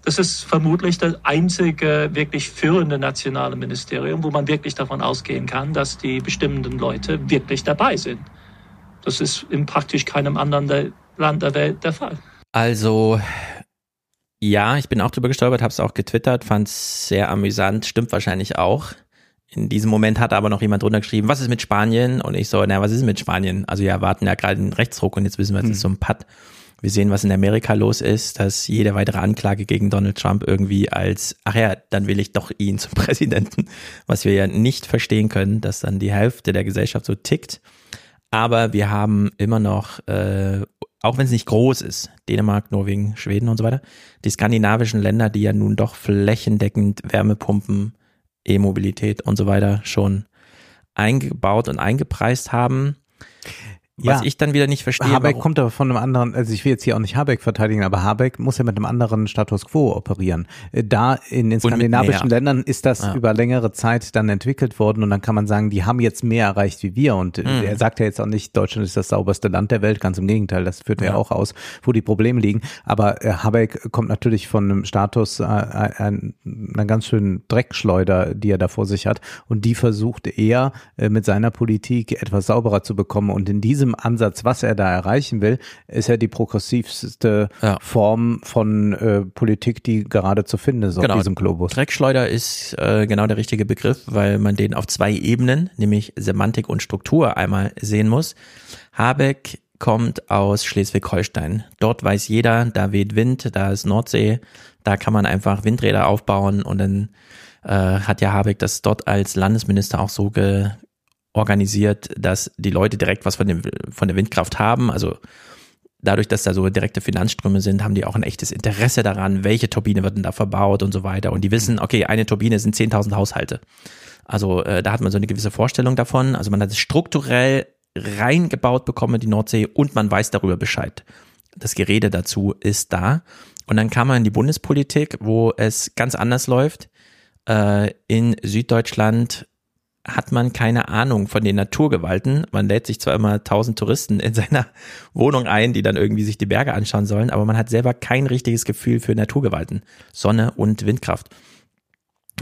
Das ist vermutlich das einzige wirklich führende nationale Ministerium, wo man wirklich davon ausgehen kann, dass die bestimmenden Leute wirklich dabei sind. Das ist in praktisch keinem anderen der- Land der Welt der Fall. Also, ja, ich bin auch drüber gestolpert, habe es auch getwittert, fand es sehr amüsant, stimmt wahrscheinlich auch. In diesem Moment hat aber noch jemand drunter geschrieben, was ist mit Spanien? Und ich so, na, was ist mit Spanien? Also, wir erwarten ja gerade einen Rechtsruck und jetzt wissen wir, es ist so ein Patt. Wir sehen, was in Amerika los ist, dass jede weitere Anklage gegen Donald Trump irgendwie als, ach ja, dann will ich doch ihn (laughs) zum Präsidenten, was wir ja nicht verstehen können, dass dann die Hälfte der Gesellschaft so tickt. Aber wir haben immer noch, äh, auch wenn es nicht groß ist, Dänemark, Norwegen, Schweden und so weiter, die skandinavischen Länder, die ja nun doch flächendeckend Wärmepumpen, E-Mobilität und so weiter schon eingebaut und eingepreist haben. Was Ja. ich dann wieder nicht verstehe. Habeck warum- kommt aber von einem anderen, also ich will jetzt hier auch nicht Habeck verteidigen, aber Habeck muss ja mit einem anderen Status quo operieren. Äh, Da in den skandinavischen. Ländern ist das Ja. über längere Zeit dann entwickelt worden und dann kann man sagen, die haben jetzt mehr erreicht wie wir und äh, Mhm. er sagt ja jetzt auch nicht, Deutschland ist das sauberste Land der Welt, ganz im Gegenteil, das führt ja, Ja. auch aus, wo die Probleme liegen. Aber äh, Habeck kommt natürlich von einem Status äh, ein, einer ganz schönen Dreckschleuder, die er da vor sich hat und die versucht er mit seiner Politik etwas sauberer zu bekommen und in diesem Ansatz, was er da erreichen will, ist ja die progressivste Ja. Form von äh, Politik, die gerade zu finden ist Genau. auf diesem Globus. Dreckschleuder ist äh, genau der richtige Begriff, weil man den auf zwei Ebenen, nämlich Semantik und Struktur, einmal sehen muss. Habeck kommt aus Schleswig-Holstein. Dort weiß jeder, da weht Wind, da ist Nordsee, da kann man einfach Windräder aufbauen und dann äh, hat ja Habeck das dort als Landesminister auch so ge organisiert, dass die Leute direkt was von, dem, von der Windkraft haben. Also dadurch, dass da so direkte Finanzströme sind, haben die auch ein echtes Interesse daran, welche Turbine wird denn da verbaut und so weiter. Und die wissen, okay, eine Turbine sind 10.000 Haushalte. Also äh, da hat man so eine gewisse Vorstellung davon. Also man hat es strukturell reingebaut bekommen in die Nordsee und man weiß darüber Bescheid. Das Gerede dazu ist da. Und dann kam man in die Bundespolitik, wo es ganz anders läuft. Äh, in Süddeutschland hat man keine Ahnung von den Naturgewalten. Man lädt sich zwar immer tausend Touristen in seiner (laughs) Wohnung ein, die dann irgendwie sich die Berge anschauen sollen, aber man hat selber kein richtiges Gefühl für Naturgewalten, Sonne und Windkraft.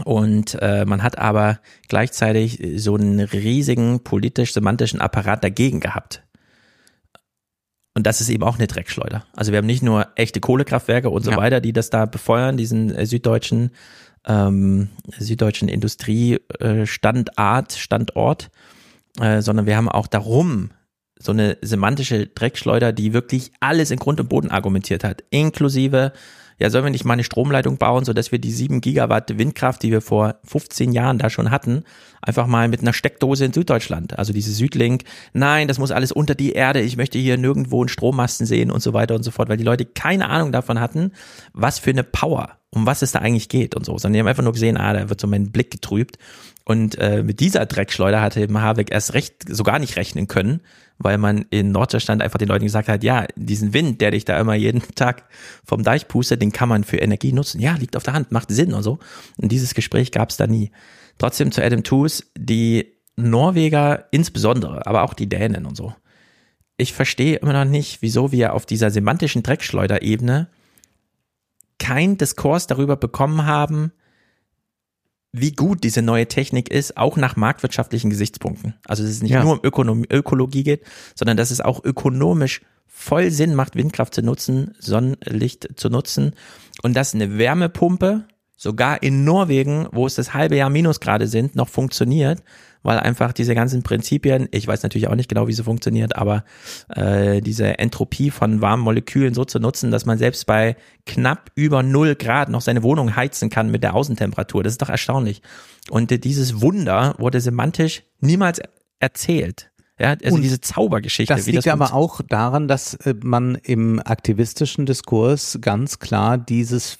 Und äh, man hat aber gleichzeitig so einen riesigen politisch-semantischen Apparat dagegen gehabt. Und das ist eben auch eine Dreckschleuder. Also wir haben nicht nur echte Kohlekraftwerke und so Ja. weiter, die das da befeuern, diesen äh, süddeutschen ähm, süddeutschen Industriestandart, Standort, äh, sondern wir haben auch darum so eine semantische Dreckschleuder, die wirklich alles in Grund und Boden argumentiert hat, inklusive, ja, sollen wir nicht mal eine Stromleitung bauen, sodass wir die sieben Gigawatt Windkraft, die wir vor 15 Jahren da schon hatten, einfach mal mit einer Steckdose in Süddeutschland, also diese Südlink, nein, das muss alles unter die Erde, ich möchte hier nirgendwo einen Strommasten sehen und so weiter und so fort, weil die Leute keine Ahnung davon hatten, was für eine Power, um was es da eigentlich geht und so, sondern die haben einfach nur gesehen, ah, da wird so mein Blick getrübt und äh, mit dieser Dreckschleuder hatte eben Habeck erst recht so gar nicht rechnen können, weil man in Norddeutschland einfach den Leuten gesagt hat, ja, diesen Wind, der dich da immer jeden (laughs) Tag vom Deich pustet, den kann man für Energie nutzen. Ja, liegt auf der Hand, macht Sinn und so. Und dieses Gespräch gab es da nie. Trotzdem zu Adam Tooze, die Norweger insbesondere, aber auch die Dänen und so, ich verstehe immer noch nicht, wieso wir auf dieser semantischen Dreckschleuderebene kein Diskurs darüber bekommen haben, wie gut diese neue Technik ist, auch nach marktwirtschaftlichen Gesichtspunkten. Also dass es nicht Ja. nur um Ökonomie, Ökologie geht, sondern dass es auch ökonomisch voll Sinn macht, Windkraft zu nutzen, Sonnenlicht zu nutzen und dass eine Wärmepumpe sogar in Norwegen, wo es das halbe Jahr Minusgrade sind, noch funktioniert, weil einfach diese ganzen Prinzipien, ich weiß natürlich auch nicht genau, wie sie funktioniert, aber äh, diese Entropie von warmen Molekülen so zu nutzen, dass man selbst bei knapp über null Grad noch seine Wohnung heizen kann mit der Außentemperatur. Das ist doch erstaunlich. Und äh, dieses Wunder wurde semantisch niemals erzählt. Ja, also Und diese Zaubergeschichte. Das liegt das aber auch daran, dass äh, man im aktivistischen Diskurs ganz klar dieses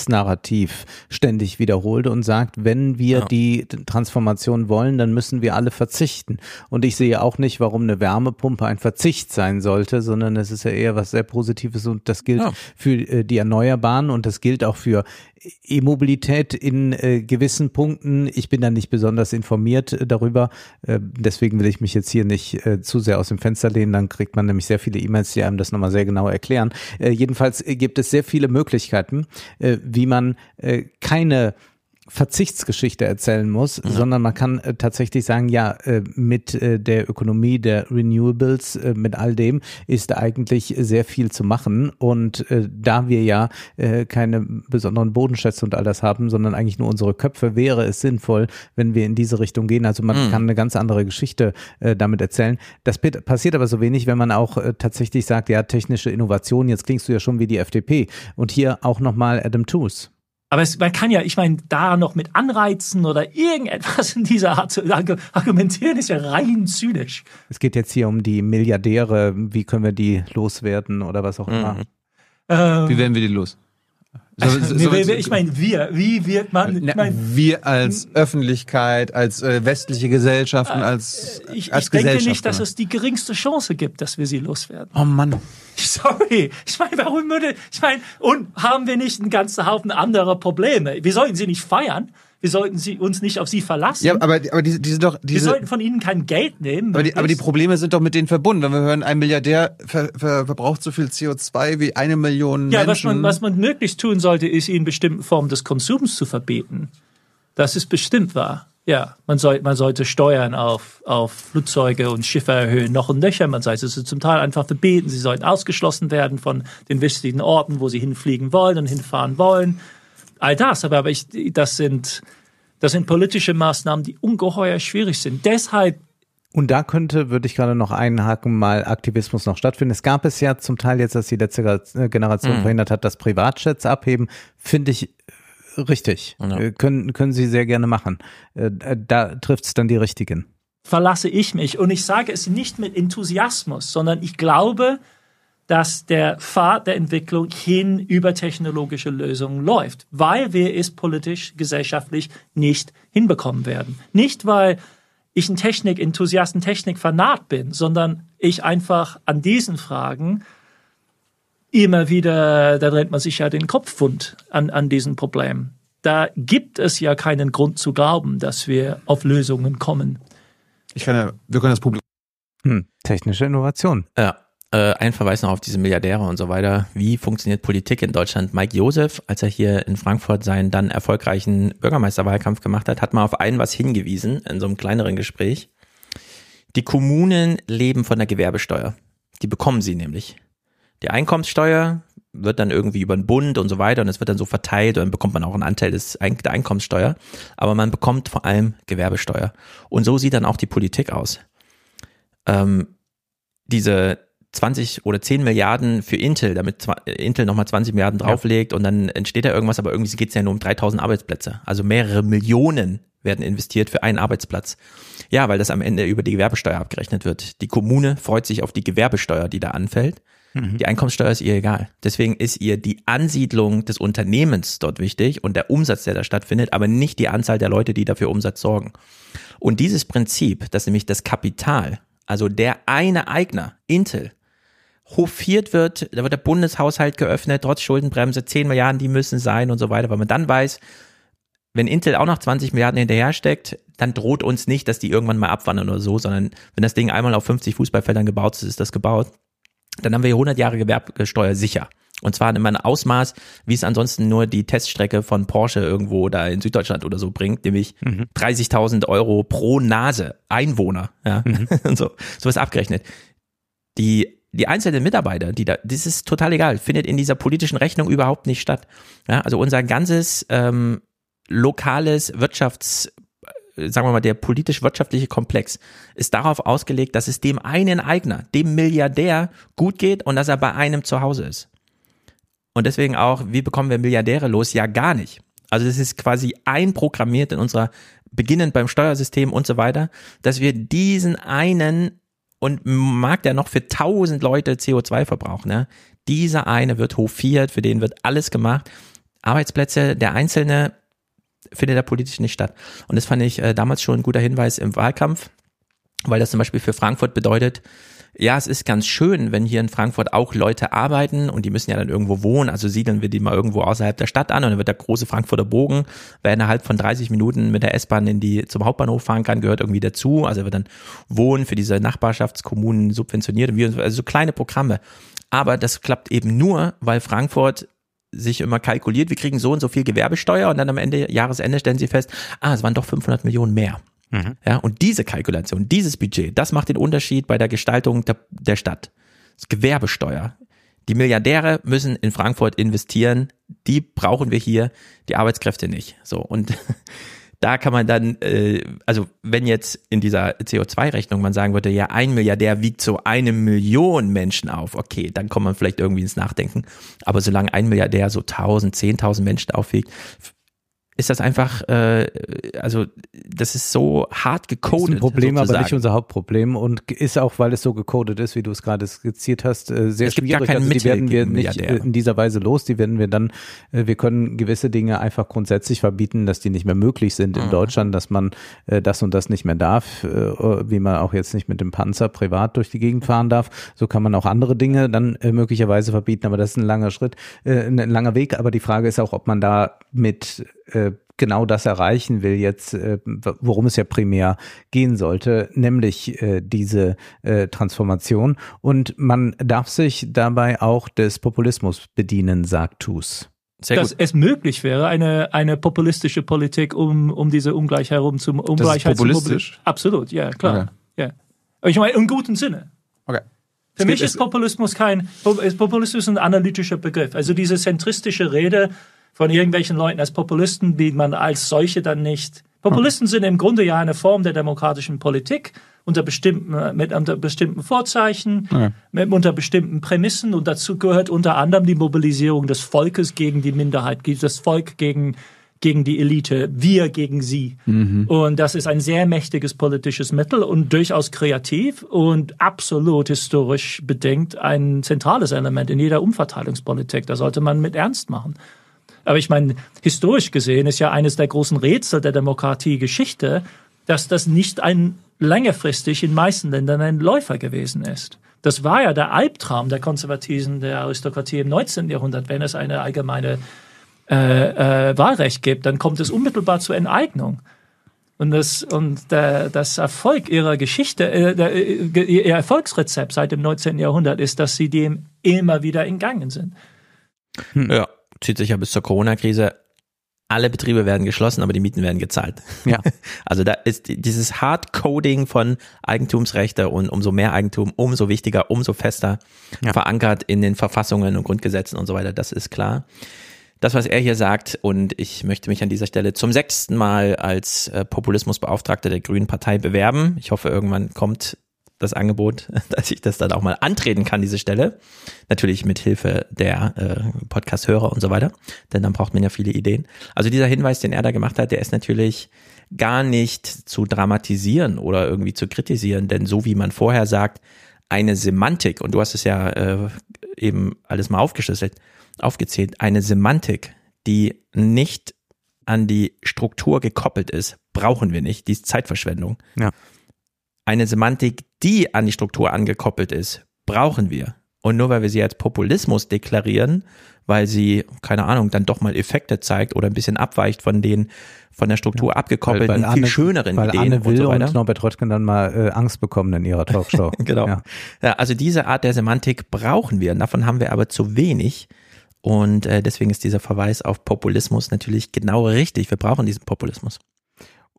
Verzichtsnarrativ ständig wiederholt und sagt, wenn wir Ja. die Transformation wollen, dann müssen wir alle verzichten. Und ich sehe auch nicht, warum eine Wärmepumpe ein Verzicht sein sollte, sondern es ist ja eher was sehr Positives und das gilt Ja. für äh, die Erneuerbaren und das gilt auch für E-Mobilität in äh, gewissen Punkten. Ich bin da nicht besonders informiert äh, darüber. Äh, deswegen will ich mich jetzt hier nicht äh, zu sehr aus dem Fenster lehnen. Dann kriegt man nämlich sehr viele E-Mails, die einem das nochmal sehr genau erklären. Äh, jedenfalls gibt es sehr viele Möglichkeiten, äh, wie man keine Verzichtsgeschichte erzählen muss, sondern man kann äh, tatsächlich sagen, ja, äh, mit äh, der Ökonomie der Renewables, äh, mit all dem ist eigentlich sehr viel zu machen. Und äh, da wir ja äh, keine besonderen Bodenschätze und all das haben, sondern eigentlich nur unsere Köpfe, wäre es sinnvoll, wenn wir in diese Richtung gehen. Also man kann eine ganz andere Geschichte damit erzählen. Das passiert aber so wenig, wenn man auch tatsächlich sagt, ja, technische Innovation, jetzt klingst du ja schon wie die FDP. Und hier auch nochmal Adam Tooze. Aber es, man kann ja, ich meine, da noch mit Anreizen oder irgendetwas in dieser Art zu argu- argumentieren, ist ja rein zynisch. Es geht jetzt hier um die Milliardäre, wie können wir die loswerden oder was auch immer. Ähm, Wie werden wir die los? (laughs) So- so- wir- so- ich meine, wir, wie wird man, Na, ich meine, wir als Öffentlichkeit, als äh, westliche Gesellschaften, als, ich, als ich denke nicht, dass es die geringste Chance gibt, dass wir sie loswerden. Oh Mann. (laughs) Sorry. Ich meine, warum würde, ich meine, und haben wir nicht einen ganzen Haufen anderer Probleme? Wir sollten sie nicht feiern. Wir sollten sie, uns nicht auf sie verlassen. Ja, aber, aber diese, diese doch, wir diese, sollten von ihnen kein Geld nehmen. aber die, aber die. Probleme sind doch mit denen verbunden. Wenn wir hören, ein Milliardär ver, ver, verbraucht so viel CO2 wie eine Million Ja, was Menschen. man, was man möglichst tun sollte, ist, ihnen bestimmten Formen des Konsums zu verbieten. Das ist bestimmt wahr. Ja, man, soll, man sollte Steuern auf, auf Flugzeuge und Schiffe erhöhen, noch und nöcher. Man sollte sie zum Teil einfach verbieten. Sie sollten ausgeschlossen werden von den wichtigen Orten, wo sie hinfliegen wollen und hinfahren wollen. All das, aber, aber ich, das sind, das sind politische Maßnahmen, die ungeheuer schwierig sind. Deshalb Und da könnte, würde ich gerade noch einhaken, mal Aktivismus noch stattfinden. Es gab es ja zum Teil jetzt, dass die letzte Ge- Generation verhindert hat, dass Privatjets abheben, finde ich äh, richtig. Ja. Äh, Können, können sie sehr gerne machen. Äh, Da trifft es dann die richtigen. verlasse ich mich. Und ich sage es nicht mit Enthusiasmus, sondern ich glaube, dass der Pfad der Entwicklung hin über technologische Lösungen läuft, weil wir es politisch, gesellschaftlich nicht hinbekommen werden. Nicht, weil ich ein Technik-Enthusiast, ein Technik-Fanat bin, sondern ich einfach an diesen Fragen immer wieder, da dreht man sich ja den Kopf wund an, an diesen Problemen. Da gibt es ja keinen Grund zu glauben, dass wir auf Lösungen kommen. ich kann ja, wir können das Publikum. Hm, technische Innovation. Ja, äh, ein Verweis noch auf diese Milliardäre und so weiter. Wie funktioniert Politik in Deutschland? Mike Josef, als er hier in Frankfurt seinen dann erfolgreichen Bürgermeisterwahlkampf gemacht hat, hat mal auf einen was hingewiesen in so einem kleineren Gespräch. Die Kommunen leben von der Gewerbesteuer. Die bekommen sie nämlich. Die Einkommenssteuer wird dann irgendwie über den Bund und so weiter und es wird dann so verteilt und dann bekommt man auch einen Anteil des, der Einkommenssteuer. Aber man bekommt vor allem Gewerbesteuer. Und so sieht dann auch die Politik aus. Ähm, diese 20 oder 10 Milliarden für Intel, damit äh, Intel nochmal 20 Milliarden drauflegt und dann entsteht da irgendwas, aber irgendwie geht es ja nur um 3000 Arbeitsplätze. Also mehrere Millionen werden investiert für einen Arbeitsplatz. Ja, weil das am Ende über die Gewerbesteuer abgerechnet wird. Die Kommune freut sich auf die Gewerbesteuer, die da anfällt. Die Einkommenssteuer ist ihr egal. Deswegen ist ihr die Ansiedlung des Unternehmens dort wichtig und der Umsatz, der da stattfindet, aber nicht die Anzahl der Leute, die dafür Umsatz sorgen. Und dieses Prinzip, dass nämlich das Kapital, also der eine Eigner, Intel, hofiert wird, da wird der Bundeshaushalt geöffnet, trotz Schuldenbremse, 10 Milliarden, die müssen sein und so weiter, weil man dann weiß, wenn Intel auch noch 20 Milliarden hinterher steckt, dann droht uns nicht, dass die irgendwann mal abwandern oder so, sondern wenn das Ding einmal auf 50 Fußballfeldern gebaut ist, ist das gebaut. Dann haben wir hier 100 Jahre Gewerbesteuer sicher. Und zwar in einem Ausmaß, wie es ansonsten nur die Teststrecke von Porsche irgendwo da in Süddeutschland oder so bringt, nämlich mhm. 30.000 Euro pro Nase, Einwohner, ja, mhm. (laughs) und so, sowas abgerechnet. Die, die einzelnen Mitarbeiter, die da, das ist total egal, findet in dieser politischen Rechnung überhaupt nicht statt. Ja, also unser ganzes ähm, lokales Wirtschafts sagen wir mal, der politisch-wirtschaftliche Komplex ist darauf ausgelegt, dass es dem einen Eigner, dem Milliardär gut geht und dass er bei einem zu Hause ist. Und deswegen auch, wie bekommen wir Milliardäre los? Ja, gar nicht. Also das ist quasi einprogrammiert in unserer, beginnend beim Steuersystem und so weiter, dass wir diesen einen und mag der noch für tausend Leute CO2 verbrauchen, ne? Dieser eine wird hofiert, für den wird alles gemacht. Arbeitsplätze, der Einzelne findet da politisch nicht statt. Und das fand ich äh, damals schon ein guter Hinweis im Wahlkampf, weil das zum Beispiel für Frankfurt bedeutet, ja, es ist ganz schön, wenn hier in Frankfurt auch Leute arbeiten und die müssen ja dann irgendwo wohnen, also siedeln wir die mal irgendwo außerhalb der Stadt an und dann wird der große Frankfurter Bogen, wer innerhalb von 30 Minuten mit der S-Bahn in die zum Hauptbahnhof fahren kann, gehört irgendwie dazu, also wird dann Wohnen für diese Nachbarschaftskommunen subventioniert, also so kleine Programme. Aber das klappt eben nur, weil Frankfurt sich immer kalkuliert, wir kriegen so und so viel Gewerbesteuer und dann am Ende, Jahresende stellen sie fest, ah, es waren doch 500 Millionen mehr. Mhm. Ja, und diese Kalkulation, dieses Budget, das macht den Unterschied bei der Gestaltung der, der Stadt. Das Gewerbesteuer. Die Milliardäre müssen in Frankfurt investieren, die brauchen wir hier, die Arbeitskräfte nicht. So und (laughs) da kann man dann, äh, also wenn jetzt in dieser CO2-Rechnung man sagen würde, ja, ein Milliardär wiegt so eine Million Menschen auf, okay, dann kommt man vielleicht irgendwie ins Nachdenken. Aber solange ein Milliardär so 1000, 10.000 Menschen aufwiegt, ist das einfach, äh, also das ist so hart gecodet. Ist ein Problem, sozusagen. aber nicht unser Hauptproblem und ist auch, weil es so gecodet ist, wie du es gerade skizziert hast, äh, sehr es gibt schwierig. Gar also die werden wir nicht äh, in dieser Weise los. Die werden wir dann, äh, wir können gewisse Dinge einfach grundsätzlich verbieten, dass die nicht mehr möglich sind in mhm. Deutschland, dass man äh, das und das nicht mehr darf, äh, wie man auch jetzt nicht mit dem Panzer privat durch die Gegend fahren darf. So kann man auch andere Dinge dann äh, möglicherweise verbieten, aber das ist ein langer Schritt, äh, ein langer Weg. Aber die Frage ist auch, ob man da mit äh, genau das erreichen will jetzt, äh, worum es ja primär gehen sollte, nämlich äh, diese äh, Transformation. Und man darf sich dabei auch des Populismus bedienen, sagt TUS. Sehr dass gut. es möglich wäre, eine, eine populistische Politik, um, um diese Ungleichheit herum zu Ungleichheit das ist populistisch? Zu Absolut, ja, klar. Okay. Ja. Aber ich meine, im guten Sinne. Okay. Für es mich ist Populismus kein, Populismus ist ein analytischer Begriff. Also diese zentristische Rede, von irgendwelchen Leuten als Populisten, die man als solche dann nicht. Populisten sind im Grunde ja eine Form der demokratischen Politik unter bestimmten, mit unter bestimmten Vorzeichen, ja. mit, unter bestimmten Prämissen und dazu gehört unter anderem die Mobilisierung des Volkes gegen die Minderheit, das Volk gegen gegen die Elite, wir gegen sie. Mhm. Und das ist ein sehr mächtiges politisches Mittel und durchaus kreativ und absolut historisch bedingt ein zentrales Element in jeder Umverteilungspolitik. Da sollte man mit ernst machen. Aber ich meine, historisch gesehen ist ja eines der großen Rätsel der Demokratiegeschichte, dass das nicht ein längerfristig in meisten Ländern ein Läufer gewesen ist. Das war ja der Albtraum der Konservativen, der Aristokratie im 19. Jahrhundert. Wenn es eine allgemeine äh, äh, Wahlrecht gibt, dann kommt es unmittelbar zur Enteignung. Und das, und der, das Erfolg ihrer Geschichte, äh, der, äh, ihr Erfolgsrezept seit dem 19. Jahrhundert ist, dass sie dem immer wieder entgangen sind. Hm. Ja, zieht sich ja bis zur Corona-Krise. Alle Betriebe werden geschlossen, aber die Mieten werden gezahlt. Ja. (laughs) Also da ist dieses Hardcoding von Eigentumsrechte und umso mehr Eigentum, umso wichtiger, umso fester ja. verankert in den Verfassungen und Grundgesetzen und so weiter. Das ist klar. Das, was er hier sagt, und ich möchte mich an dieser Stelle zum sechsten Mal als äh, Populismusbeauftragter der Grünen Partei bewerben. Ich hoffe, irgendwann kommt das Angebot, (laughs) dass ich das dann auch mal antreten kann, diese Stelle. Natürlich mit Hilfe der äh, Podcast-Hörer und so weiter, denn dann braucht man ja viele Ideen. Also dieser Hinweis, den er da gemacht hat, der ist natürlich gar nicht zu dramatisieren oder irgendwie zu kritisieren, denn so wie man vorher sagt, eine Semantik, und du hast es ja äh, eben alles mal aufgeschlüsselt, aufgezählt, eine Semantik, die nicht an die Struktur gekoppelt ist, brauchen wir nicht. Die ist Zeitverschwendung. Ja. Eine Semantik, die an die Struktur angekoppelt ist, brauchen wir. Und nur weil wir sie als Populismus deklarieren, weil sie, keine Ahnung, dann doch mal Effekte zeigt oder ein bisschen abweicht von den von der Struktur ja, abgekoppelten, weil, weil viel Anne, schöneren weil Ideen Anne Will und so weiter. und Norbert Röttgen dann mal äh, Angst bekommen in ihrer Talkshow. (laughs) genau. Ja. Ja. also diese Art der Semantik brauchen wir. Davon haben wir aber zu wenig. Und äh, deswegen ist dieser Verweis auf Populismus natürlich genau richtig. Wir brauchen diesen Populismus.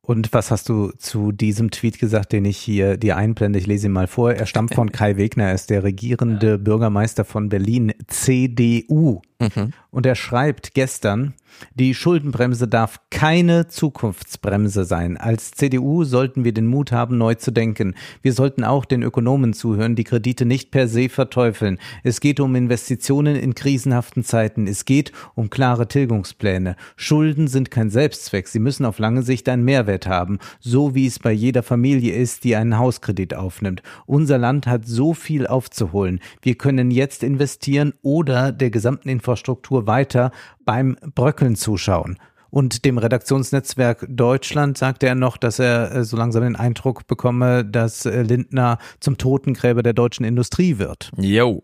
Und was hast du zu diesem Tweet gesagt, den ich hier dir einblende? Ich lese ihn mal vor. Er stammt von (laughs) Kai Wegner, er ist der regierende Bürgermeister von Berlin, CDU. Mhm. Und er schreibt gestern, die Schuldenbremse darf keine Zukunftsbremse sein. Als CDU sollten wir den Mut haben, neu zu denken. Wir sollten auch den Ökonomen zuhören, die Kredite nicht per se verteufeln. Es geht um Investitionen in krisenhaften Zeiten. Es geht um klare Tilgungspläne. Schulden sind kein Selbstzweck. Sie müssen auf lange Sicht einen Mehrwert haben. So wie es bei jeder Familie ist, die einen Hauskredit aufnimmt. Unser Land hat so viel aufzuholen. Wir können jetzt investieren oder der gesamten Infrastruktur weiter beim Bröckeln zuschauen. Und dem Redaktionsnetzwerk Deutschland sagte er noch, dass er äh, so langsam den Eindruck bekomme, dass äh, Lindner zum Totengräber der deutschen Industrie wird. Jo,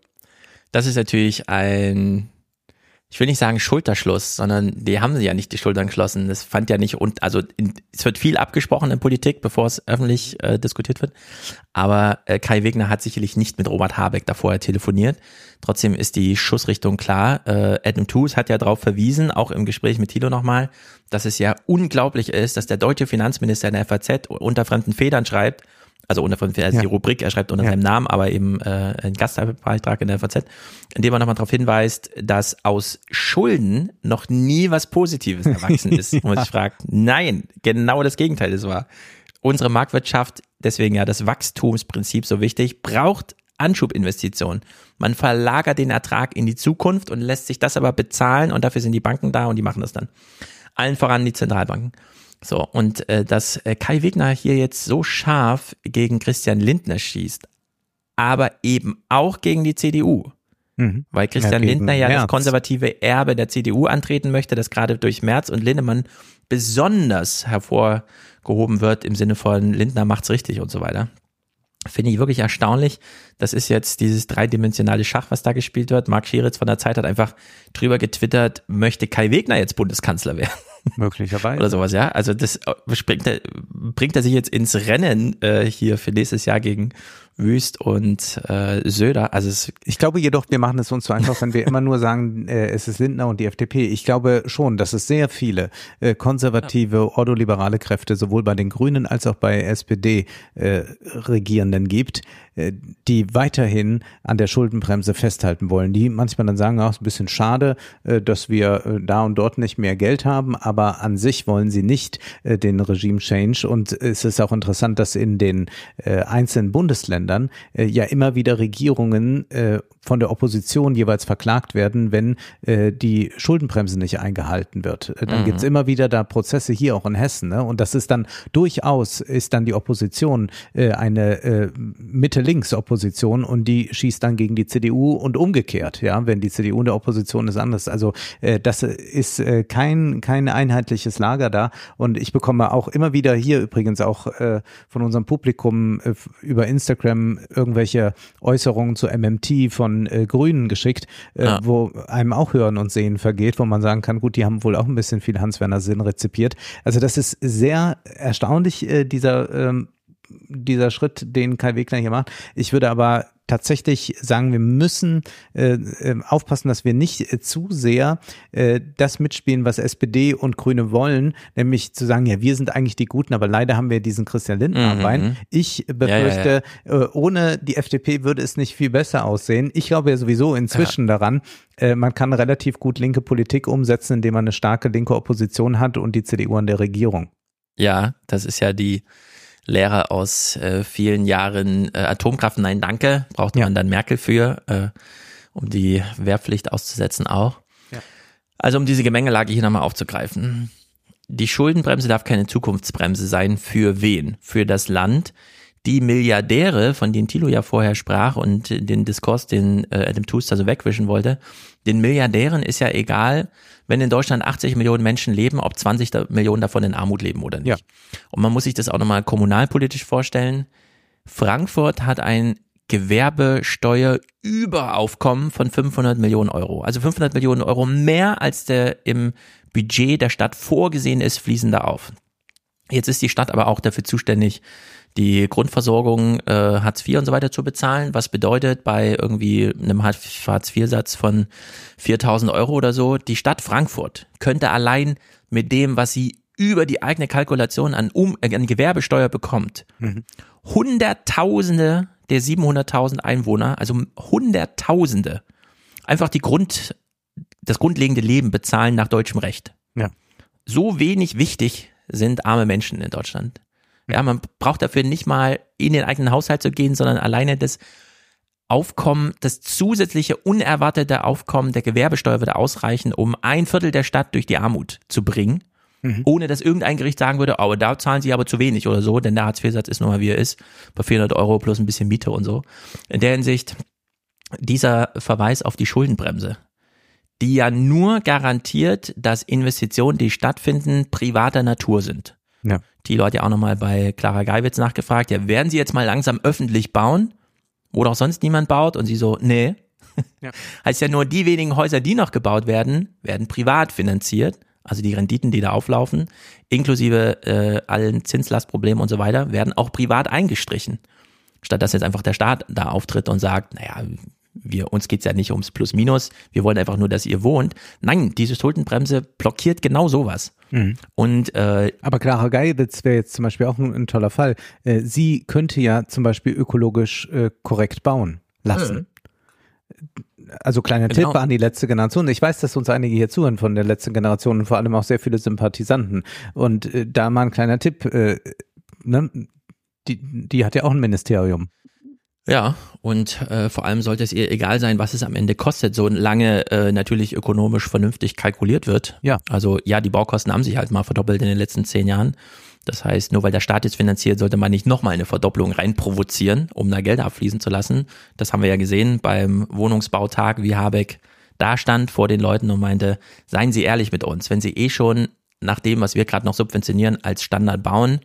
das ist natürlich ein, ich will nicht sagen Schulterschluss, sondern die haben ja nicht die Schultern geschlossen. Das fand ja nicht und also in, es wird viel abgesprochen in Politik, bevor es öffentlich äh, diskutiert wird. Aber äh, Kai Wegner hat sicherlich nicht mit Robert Habeck davor telefoniert. Trotzdem ist die Schussrichtung klar. Äh, Adam Tooze hat ja darauf verwiesen, auch im Gespräch mit Thilo nochmal, dass es ja unglaublich ist, dass der deutsche Finanzminister in der FAZ unter fremden Federn schreibt, also unter also Ja. die Rubrik, er schreibt unter Ja. seinem Namen, aber eben äh, ein Gastbeitrag in der FAZ, in dem er nochmal darauf hinweist, dass aus Schulden noch nie was Positives erwachsen (laughs) ist. Und man sich fragt, nein, genau das Gegenteil ist wahr. Unsere Marktwirtschaft, deswegen ja das Wachstumsprinzip so wichtig, braucht Anschubinvestitionen. Man verlagert den Ertrag in die Zukunft und lässt sich das aber bezahlen und dafür sind die Banken da und die machen das dann. Allen voran die Zentralbanken. So, und äh, dass äh, Kai Wegner hier jetzt so scharf gegen Christian Lindner schießt, aber eben auch gegen die CDU, Mhm. weil Christian Ja, Lindner ja das Merz. konservative Erbe der CDU antreten möchte, das gerade durch Merz und Lindemann besonders hervorgehoben wird im Sinne von Lindner macht's richtig und so weiter. Finde ich wirklich erstaunlich. Das ist jetzt dieses dreidimensionale Schach, was da gespielt wird. Marc Schieritz von der Zeit hat einfach drüber getwittert, möchte Kai Wegner jetzt Bundeskanzler werden (laughs) Möglicherweise. oder sowas, ja. Also das äh, springt er, bringt er sich jetzt ins Rennen äh, hier für nächstes Jahr gegen Wüst und äh, Söder. Also es, Ich glaube jedoch, wir machen es uns so einfach, wenn wir immer nur sagen, (laughs) äh, es ist Lindner und die FDP. Ich glaube schon, dass es sehr viele äh, konservative, ordoliberale Kräfte sowohl bei den Grünen als auch bei SPD-Regierenden gibt, äh, die weiterhin an der Schuldenbremse festhalten wollen. Die manchmal dann sagen, auch es ist ein bisschen schade, äh, dass wir äh, da und dort nicht mehr Geld haben, aber an sich wollen sie nicht äh, den Regime-Change. Und es ist auch interessant, dass in den äh, einzelnen Bundesländern äh, ja immer wieder Regierungen äh, von der Opposition jeweils verklagt werden, wenn äh, die Schuldenbremse nicht eingehalten wird. Äh, Dann Mhm. gibt's immer wieder da Prozesse hier auch in Hessen. Ne? Und das ist dann durchaus, ist dann die Opposition äh, eine äh, Mitte-Links-Opposition und die schießt dann gegen die CDU und umgekehrt, ja, wenn die CDU in der Opposition ist anders. Also äh, das ist äh, kein, kein einheitliches Lager da. Und ich bekomme auch immer wieder hier übrigens auch äh, von unserem Publikum äh, über Instagram irgendwelche Äußerungen zu MMT von äh, Grünen geschickt, äh, Ja. wo einem auch Hören und Sehen vergeht, wo man sagen kann, gut, die haben wohl auch ein bisschen viel Hans-Werner Sinn rezipiert. Also das ist sehr erstaunlich, äh, dieser ähm, dieser Schritt, den Kai Wegner hier macht. Ich würde aber tatsächlich sagen, wir müssen äh, äh, aufpassen, dass wir nicht äh, zu sehr äh, das mitspielen, was SPD und Grüne wollen, nämlich zu sagen, ja, wir sind eigentlich die Guten, aber leider haben wir diesen Christian Lindner am Mhm. Bein. Ich befürchte, Äh, ohne die FDP würde es nicht viel besser aussehen. Ich glaube ja sowieso inzwischen daran, äh, man kann relativ gut linke Politik umsetzen, indem man eine starke linke Opposition hat und die CDU an der Regierung. ja, das ist ja die Lehre aus äh, vielen Jahren äh, Atomkraft, nein, danke, braucht Ja. man dann Merkel für, äh, um die Wehrpflicht auszusetzen auch. Ja. Also um diese Gemengelage hier nochmal aufzugreifen. Die Schuldenbremse darf keine Zukunftsbremse sein. Für wen? Für das Land. Die Milliardäre, von denen Thilo ja vorher sprach und den Diskurs, den äh, Adam Tooster so wegwischen wollte, den Milliardären ist ja egal, wenn in Deutschland 80 Millionen Menschen leben, ob 20 da- Millionen davon in Armut leben oder nicht. Ja. Und man muss sich das auch nochmal kommunalpolitisch vorstellen. Frankfurt hat ein Gewerbesteuerüberaufkommen von 500 Millionen Euro. Also 500 Millionen Euro mehr als der im Budget der Stadt vorgesehen ist, fließen da auf. Jetzt ist die Stadt aber auch dafür zuständig, die Grundversorgung äh, Hartz IV und so weiter zu bezahlen, was bedeutet bei irgendwie einem Hartz IV-Satz von 4000 Euro oder so, die Stadt Frankfurt könnte allein mit dem, was sie über die eigene Kalkulation an, um, äh, an Gewerbesteuer bekommt, mhm. Hunderttausende der 700.000 Einwohner, also Hunderttausende, einfach die Grund, das grundlegende Leben bezahlen nach deutschem Recht. Ja. So wenig wichtig sind arme Menschen in Deutschland. Ja, man braucht dafür nicht mal in den eigenen Haushalt zu gehen, sondern alleine das Aufkommen, das zusätzliche unerwartete Aufkommen der Gewerbesteuer würde ausreichen, um ein Viertel der Stadt durch die Armut zu bringen, mhm. ohne dass irgendein Gericht sagen würde, oh, da zahlen sie aber zu wenig oder so, denn der Hartz-IV-Satz ist nun mal wie er ist, bei 400 Euro plus ein bisschen Miete und so. In der Hinsicht, dieser Verweis auf die Schuldenbremse, die ja nur garantiert, dass Investitionen, die stattfinden, privater Natur sind. Ja. Die Leute auch nochmal bei Clara Geiwitz nachgefragt, ja, werden sie jetzt mal langsam öffentlich bauen, wo doch sonst niemand baut? Und sie so, nee. (laughs) Ja. heißt ja nur, die wenigen Häuser, die noch gebaut werden, werden privat finanziert. Also die Renditen, die da auflaufen, inklusive äh, allen Zinslastproblemen und so weiter, werden auch privat eingestrichen. Statt dass jetzt einfach der Staat da auftritt und sagt, naja, wir, uns geht's ja nicht ums Plus-Minus, wir wollen einfach nur, dass ihr wohnt. Nein, diese Schuldenbremse blockiert genau sowas. Mhm. Und äh, aber Clara Geibitz wäre jetzt zum Beispiel auch ein, ein toller Fall. Äh, sie könnte ja zum Beispiel ökologisch äh, korrekt bauen lassen. Mhm. Also kleiner genau. Tipp an die letzte Generation. Ich weiß, dass uns einige hier zuhören von der letzten Generation und vor allem auch sehr viele Sympathisanten. Und äh, da mal ein kleiner Tipp. Äh, ne? die, die hat ja auch ein Ministerium. Ja, und äh, vor allem sollte es ihr egal sein, was es am Ende kostet, solange äh, natürlich ökonomisch vernünftig kalkuliert wird. Ja. Also ja, die Baukosten haben sich halt mal verdoppelt in den letzten zehn Jahren. Das heißt, nur weil der Staat jetzt finanziert, sollte man nicht nochmal eine Verdopplung rein provozieren, um da Geld abfließen zu lassen. Das haben wir ja gesehen beim Wohnungsbautag, wie Habeck da stand vor den Leuten und meinte, seien Sie ehrlich mit uns, wenn Sie eh schon nach dem, was wir gerade noch subventionieren, als Standard bauen,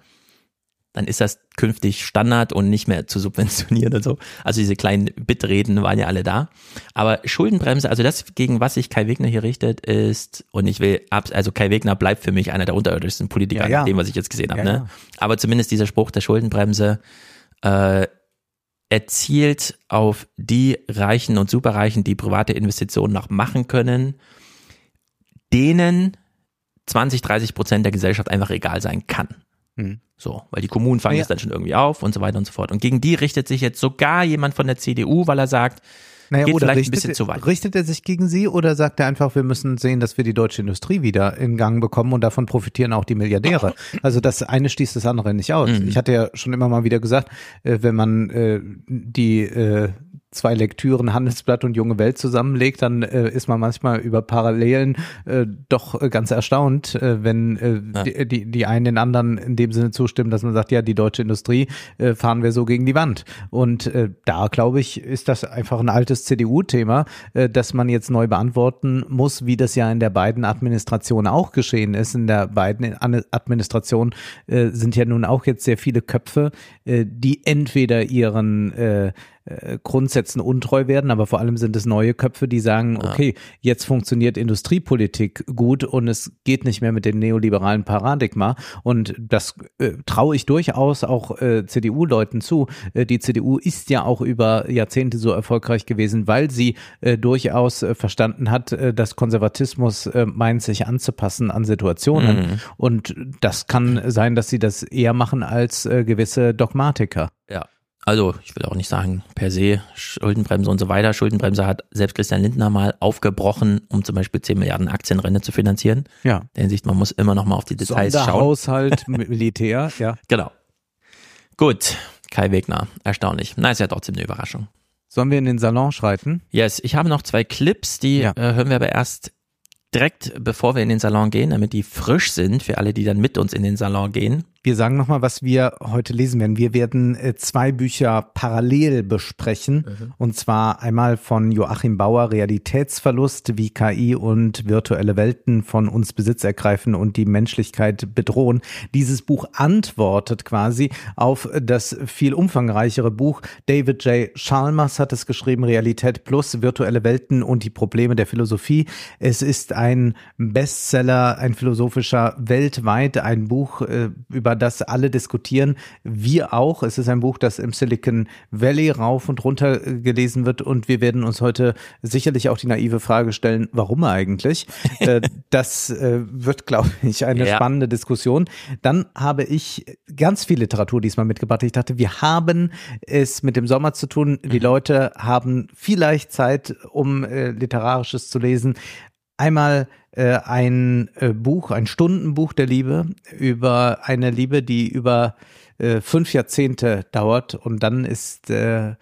dann ist das künftig Standard und nicht mehr zu subventionieren und so. Also diese kleinen Bitreden waren ja alle da. Aber Schuldenbremse, also das, gegen was sich Kai Wegner hier richtet, ist, und ich will, also Kai Wegner bleibt für mich einer der unterirdischsten Politiker, ja, ja. dem, was ich jetzt gesehen habe. Ja, ne? Aber zumindest dieser Spruch der Schuldenbremse äh, erzielt auf die Reichen und Superreichen, die private Investitionen noch machen können, denen 20, 30 Prozent der Gesellschaft einfach egal sein kann. Mhm. So, weil die Kommunen fangen ja. es dann schon irgendwie auf und so weiter und so fort. Und gegen die richtet sich jetzt sogar jemand von der CDU, weil er sagt, naja, geht vielleicht richtet, ein bisschen zu weit. Richtet er sich gegen sie oder sagt er einfach, wir müssen sehen, dass wir die deutsche Industrie wieder in Gang bekommen und davon profitieren auch die Milliardäre? (laughs) Also das eine schließt das andere nicht aus. Mhm. Ich hatte ja schon immer mal wieder gesagt, äh, wenn man äh, die äh, zwei Lektüren Handelsblatt und Junge Welt zusammenlegt, dann äh, ist man manchmal über Parallelen äh, doch äh, ganz erstaunt, äh, wenn äh, ja. die, die, die einen den anderen in dem Sinne zustimmen, dass man sagt, ja, die deutsche Industrie äh, fahren wir so gegen die Wand. Und da, glaube ich, ist das einfach ein altes CDU-Thema, äh, dass man jetzt neu beantworten muss, wie das ja in der beiden Administration auch geschehen ist. In der beiden Administration sind ja nun auch jetzt sehr viele Köpfe, die entweder ihren Grundsätzen untreu werden, aber vor allem sind es neue Köpfe, die sagen, okay, jetzt funktioniert Industriepolitik gut und es geht nicht mehr mit dem neoliberalen Paradigma und das äh, traue ich durchaus auch äh, CDU-Leuten zu. Äh, die CDU ist ja auch über Jahrzehnte so erfolgreich gewesen, weil sie äh, durchaus äh, verstanden hat, äh, dass Konservatismus äh, meint, sich anzupassen an Situationen mhm. und das kann sein, dass sie das eher machen als äh, gewisse Dogmatiker. Ja. Also, ich will auch nicht sagen, per se Schuldenbremse und so weiter. Schuldenbremse hat selbst Christian Lindner mal aufgebrochen, um zum Beispiel 10 Milliarden Aktienrente zu finanzieren. Ja. In der Hinsicht, man muss immer noch mal auf die Details schauen. Haushalt, (laughs) Militär, ja. Genau. Gut, Kai Wegner, erstaunlich. Na, ist ja trotzdem eine Überraschung. Sollen wir in den Salon schreiten? Yes, ich habe noch zwei Clips, die ja. äh, hören wir aber erst direkt, bevor wir in den Salon gehen, damit die frisch sind für alle, die dann mit uns in den Salon gehen. Wir sagen nochmal, was wir heute lesen werden. Wir werden äh, zwei Bücher parallel besprechen. Mhm. Und zwar einmal von Joachim Bauer, Realitätsverlust, wie KI und virtuelle Welten von uns Besitz ergreifen und die Menschlichkeit bedrohen. Dieses Buch antwortet quasi auf das viel umfangreichere Buch. David J. Chalmers hat es geschrieben, Realität plus, virtuelle Welten und die Probleme der Philosophie. Es ist ein Bestseller, ein philosophischer weltweit, ein Buch äh, über über das alle diskutieren. Wir auch. Es ist ein Buch, das im Silicon Valley rauf und runter äh, gelesen wird und wir werden uns heute sicherlich auch die naive Frage stellen, warum eigentlich? (laughs) Äh, das äh, wird, glaube ich, eine ja. spannende Diskussion. Dann habe ich ganz viel Literatur diesmal mitgebracht. Ich dachte, wir haben es mit dem Sommer zu tun. Die mhm. Leute haben vielleicht Zeit, um literarisches zu lesen. Einmal äh, ein äh, Buch, ein Stundenbuch der Liebe über eine Liebe, die über äh, fünf Jahrzehnte dauert. Und dann ist äh,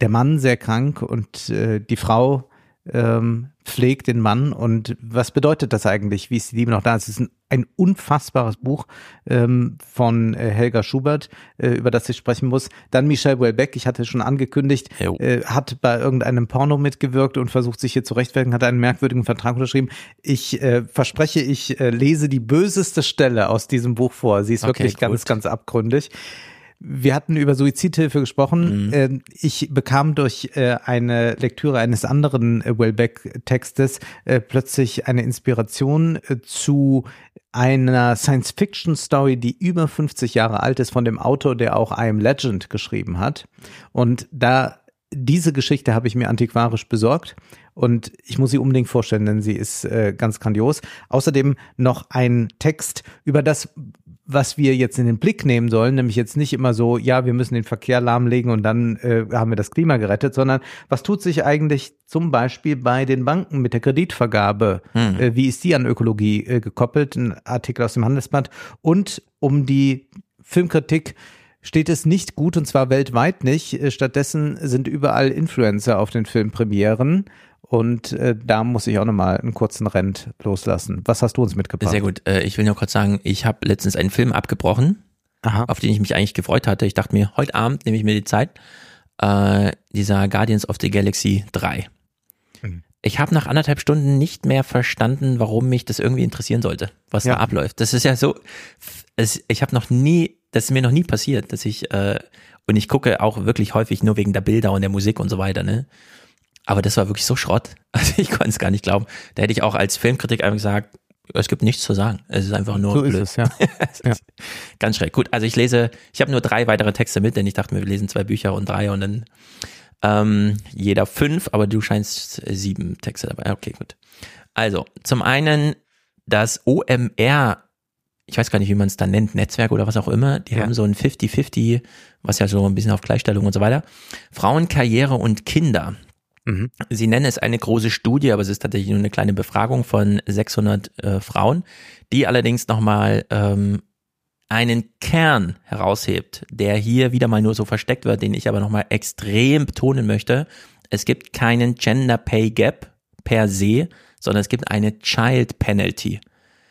der Mann sehr krank und äh, die Frau ähm, pflegt den Mann und was bedeutet das eigentlich? Wie ist die Liebe noch da? Es ist ein, ein unfassbares Buch ähm, von äh, Helga Schubert, äh, über das ich sprechen muss. Dann Michel Houellebecq, ich hatte schon angekündigt, äh, hat bei irgendeinem Porno mitgewirkt und versucht sich hier zu rechtfertigen, hat einen merkwürdigen Vertrag unterschrieben. Ich äh, verspreche, ich äh, lese die böseste Stelle aus diesem Buch vor. Sie ist okay, wirklich gut. ganz, ganz abgründig. Wir hatten über Suizidhilfe gesprochen. Mhm. Ähm, ich bekam durch äh, eine Lektüre eines anderen äh, Wellbeck-Textes äh, plötzlich eine Inspiration zu einer Science-Fiction-Story, die über 50 Jahre alt ist, von dem Autor, der auch I Am Legend geschrieben hat. Und da diese Geschichte habe ich mir antiquarisch besorgt und ich muss sie unbedingt vorstellen, denn sie ist äh, ganz grandios. Außerdem noch ein Text über das, was wir jetzt in den Blick nehmen sollen, nämlich jetzt nicht immer so, ja, wir müssen den Verkehr lahmlegen und dann äh, haben wir das Klima gerettet, sondern was tut sich eigentlich zum Beispiel bei den Banken mit der Kreditvergabe? Hm. Äh, wie ist die an Ökologie äh, gekoppelt? Ein Artikel aus dem Handelsblatt. Und um die Filmkritik steht es nicht gut und zwar weltweit nicht. Äh, stattdessen sind überall Influencer auf den Filmpremieren und äh, da muss ich auch nochmal einen kurzen Rent loslassen. Was hast du uns mitgebracht? Sehr gut. Äh, ich will nur kurz sagen, ich habe letztens einen Film abgebrochen, Aha. auf den ich mich eigentlich gefreut hatte. Ich dachte mir, heute Abend nehme ich mir die Zeit. Äh, dieser Guardians of the Galaxy 3. Mhm. Ich habe nach anderthalb Stunden nicht mehr verstanden, warum mich das irgendwie interessieren sollte, was ja. da abläuft. Das ist ja so, es, ich habe noch nie, das ist mir noch nie passiert, dass ich, äh, und ich gucke auch wirklich häufig nur wegen der Bilder und der Musik und so weiter, ne? Aber das war wirklich so Schrott. (laughs) Also ich konnte es gar nicht glauben. Da hätte ich auch als Filmkritik einfach gesagt, es gibt nichts zu sagen. Es ist einfach nur so blöd. Ist es, ja. (laughs) ja. Ganz schräg. Gut, also ich lese, ich habe nur drei weitere Texte mit, denn ich dachte mir, wir lesen zwei Bücher und drei und dann ähm, jeder fünf, aber du scheinst sieben Texte dabei. Okay, gut. Also, zum einen das OMR, ich weiß gar nicht, wie man es da nennt, Netzwerk oder was auch immer, die ja. haben so ein 50-50, was ja so ein bisschen auf Gleichstellung und so weiter. Frauen, Karriere und Kinder. Mhm. Sie nennen es eine große Studie, aber es ist tatsächlich nur eine kleine Befragung von 600 äh, Frauen, die allerdings nochmal ähm, einen Kern heraushebt, der hier wieder mal nur so versteckt wird, den ich aber nochmal extrem betonen möchte. Es gibt keinen Gender Pay Gap per se, sondern es gibt eine Child Penalty.